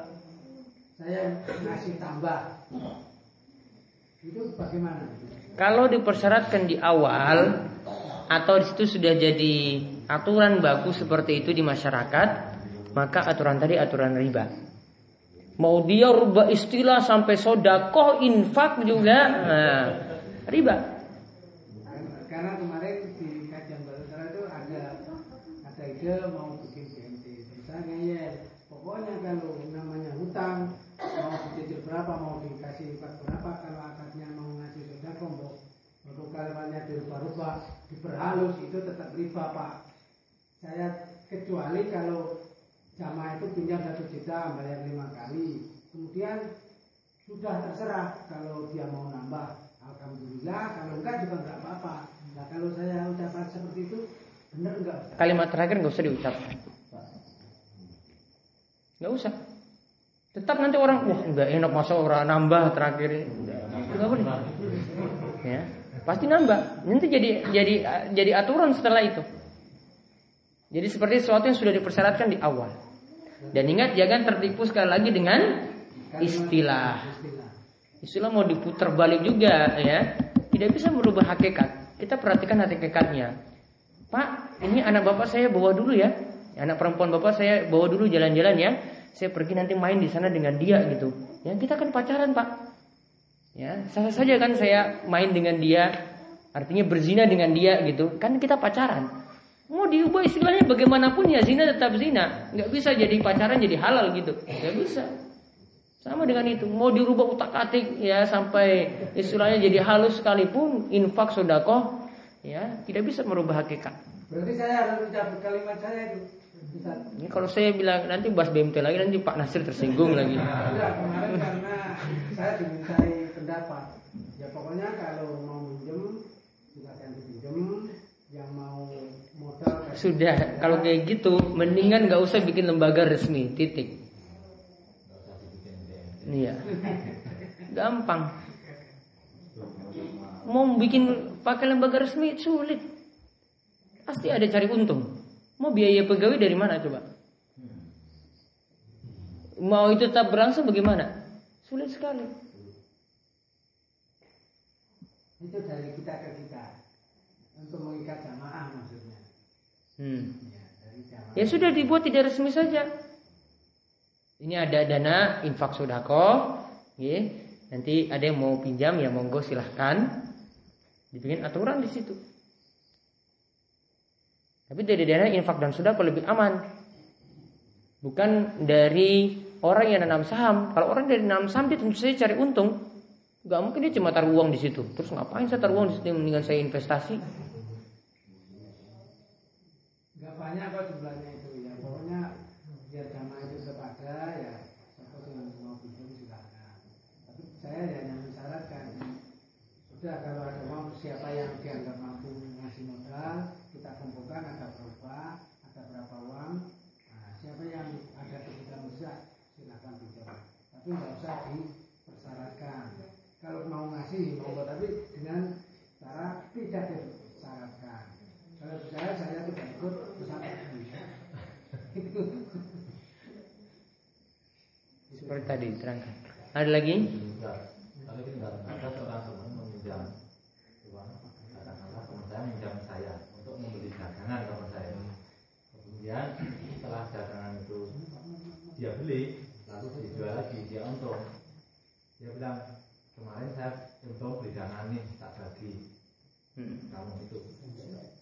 saya ngasih tambah itu bagaimana? Kalau dipersyaratkan di awal atau di situ sudah jadi aturan baku seperti itu di masyarakat, maka aturan tadi aturan riba. Mau dia rubah istilah sampai sodakoh infak juga, nah, riba. Karena kemarin di kajian baru itu ada ada ide mau bikin BMT, misalnya ya pokoknya kalau namanya hutang mau dicicil berapa mau dikasih infak berapa kalau akadnya mau ngasih sodakoh mau untuk kalimatnya dirubah-rubah diperhalus itu tetap riba pak. Saya kecuali kalau jamaah itu pinjam satu juta bayar lima kali kemudian sudah terserah kalau dia mau nambah alhamdulillah kalau enggak juga enggak apa-apa nah kalau saya ucapkan seperti itu benar enggak? Kalimat terakhir nggak usah diucapkan. Nggak usah. Tetap nanti orang wah nggak enak masa orang nambah terakhir ini. Nggak boleh. Ya, pasti nambah. Nanti jadi jadi jadi aturan setelah itu. Jadi seperti sesuatu yang sudah dipersyaratkan di awal. Dan ingat jangan tertipu sekali lagi dengan istilah. istilah mau diputar balik juga ya. Tidak bisa merubah hakikat. Kita perhatikan hakikatnya. Pak, ini anak bapak saya bawa dulu ya. Anak perempuan bapak saya bawa dulu jalan-jalan ya. Saya pergi nanti main di sana dengan dia gitu. Ya kita kan pacaran pak. Ya sah saja kan saya main dengan dia. Artinya berzina dengan dia gitu. Kan kita pacaran. Mau diubah istilahnya bagaimanapun ya zina tetap zina. Nggak bisa jadi pacaran jadi halal gitu. Nggak bisa. Sama dengan itu. Mau dirubah utak atik ya sampai istilahnya jadi halus sekalipun infak sodako ya tidak bisa merubah hakikat. berarti saya harus ucap kalimat saya itu. Ini kalau saya bilang nanti bahas BMT lagi nanti Pak Nasir tersinggung lagi. Enggak, kemarin karena saya dimintai pendapat ya pokoknya kalau mau minjem silakan dipinjem yang mau modal kasih Sudah, kalau kayak gitu mendingan nggak usah bikin lembaga resmi, titik. Iya. Gampang. Mau bikin pakai lembaga resmi sulit. Pasti ada cari untung. Mau biaya pegawai dari mana coba? Mau itu tetap berlangsung bagaimana? Sulit sekali. itu dari kita ke kita untuk mengikat jamaah maksudnya Hmm. ya sudah dibuat tidak resmi saja. Ini ada dana infak sodako, ya. Nanti ada yang mau pinjam ya monggo silahkan. Dibikin aturan di situ. Tapi dari dana infak dan sodako lebih aman. Bukan dari orang yang nanam saham. Kalau orang dari nanam saham dia tentu saja cari untung. Gak mungkin dia cuma taruh uang di situ. Terus ngapain saya taruh uang di situ mendingan saya investasi? nggak banyak kok jumlahnya itu ya pokoknya biar jamaah itu sepada ya siapa yang mau pinjam silakan tapi saya ya hanya mensyaratkan sudah kalau ada uang siapa yang dianggap mampu ngasih modal kita kumpulkan ada berapa ada berapa uang. Nah, siapa yang ada kebutuhan besar silakan pinjam tapi nggak usah dipersyaratkan. Kalau mau ngasih monggo tapi dengan cara tidak disyaratkan kalau saya saya tidak ikut pesantren Seperti tadi diterangkan. Ada lagi? Kalau kita nggak ada seorang teman meminjam uang, katakanlah teman saya meminjam saya untuk membeli dagangan sama saya. Kemudian setelah dagangan itu dia beli, lalu dijual lagi, dia untung. Dia bilang kemarin saya untung beli dagangan nih tak bagi Hmm. kamu itu.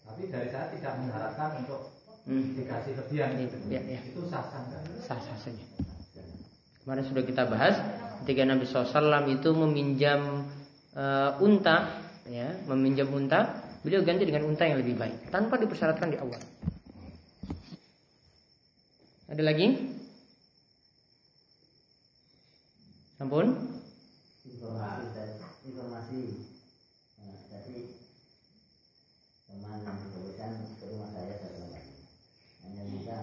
Tapi dari saya tidak mengharapkan untuk Hmm. dikasih lebihan itu. Ya, ya. Itu sah sah nggak? Sah-sah saja. Kemarin sudah kita bahas ketika Nabi SAW itu meminjam eh, unta, ya, meminjam unta, beliau ganti dengan unta yang lebih baik tanpa dipersyaratkan di awal. Ada lagi? Sampun? Informasi informasi. Nah, tadi teman barusan ke rumah saya satu lagi. Hanya bisa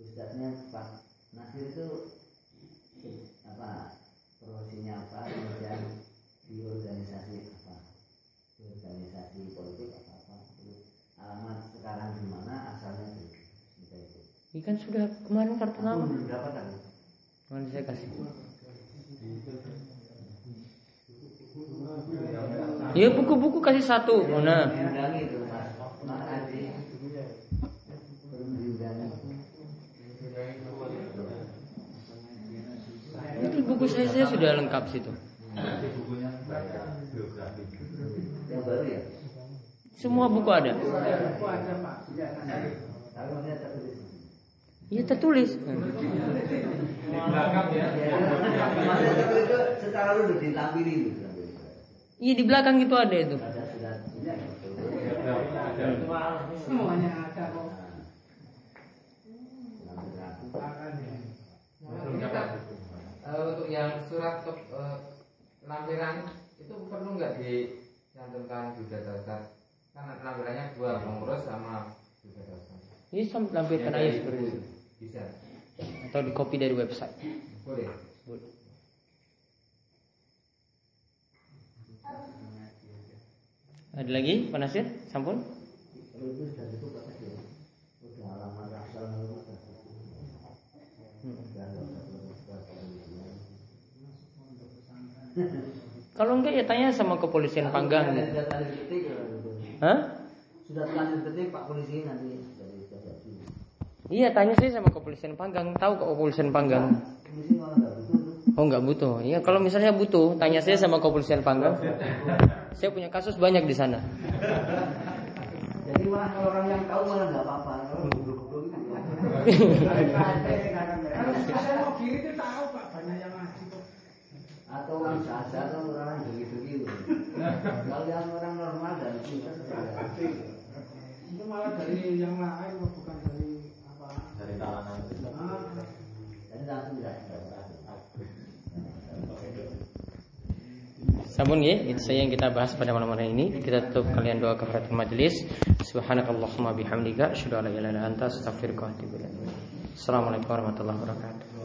Ustaznya Pak Nasir itu apa profesinya apa kemudian di organisasi apa di organisasi politik apa apa alamat sekarang di mana asalnya itu ini kan sudah kemarin kartu nama berapa dapat Kemarin saya kasih. Iya buku-buku kasih satu. Nah, Diundangi itu buku saya, saya sudah lengkap situ. Nanti ya? Semua buku ada. Buku ada pak. Tapi maksudnya tertulis. Iya tertulis. Di belakang ya. Tertulis. Iya di belakang itu ada itu. Semuanya ada kok. Eh, untuk yang surat eh, lampiran itu perlu nggak dicantumkan juga dasar karena lampirannya dua pengurus sama juga dasar Ini sampai lampirkan aja seperti itu. Bisa Atau di copy dari website. boleh Boleh. Ada lagi Pak Nasir? Sampun? Kalau enggak ya tanya sama kepolisian Panggang. Ya, gitu. Hah? Sudah terlanjur ketik Pak polisi nanti Iya tanya sih sama kepolisian Panggang. Tahu kok kepolisian Panggang? Oh nggak butuh. Iya kalau misalnya butuh, tanya saya sama kepolisian Panggang. Saya punya kasus banyak di sana. Jadi malah kalau orang yang tahu malah nggak apa-apa. Saya. Atau orang sadar atau orang begitu-begitu. Kalau yang orang normal dan Itu malah dari yang lain kok, bukan dari apa. Dari kalangan. Ah, Jadi langsung tidak tidak Sampun ya, itu saja yang kita bahas pada malam hari ini. Kita tutup kalian doa kafaratul majelis. Subhanakallahumma bihamdika asyhadu an la ilaha anta astaghfiruka. Assalamualaikum warahmatullahi wabarakatuh.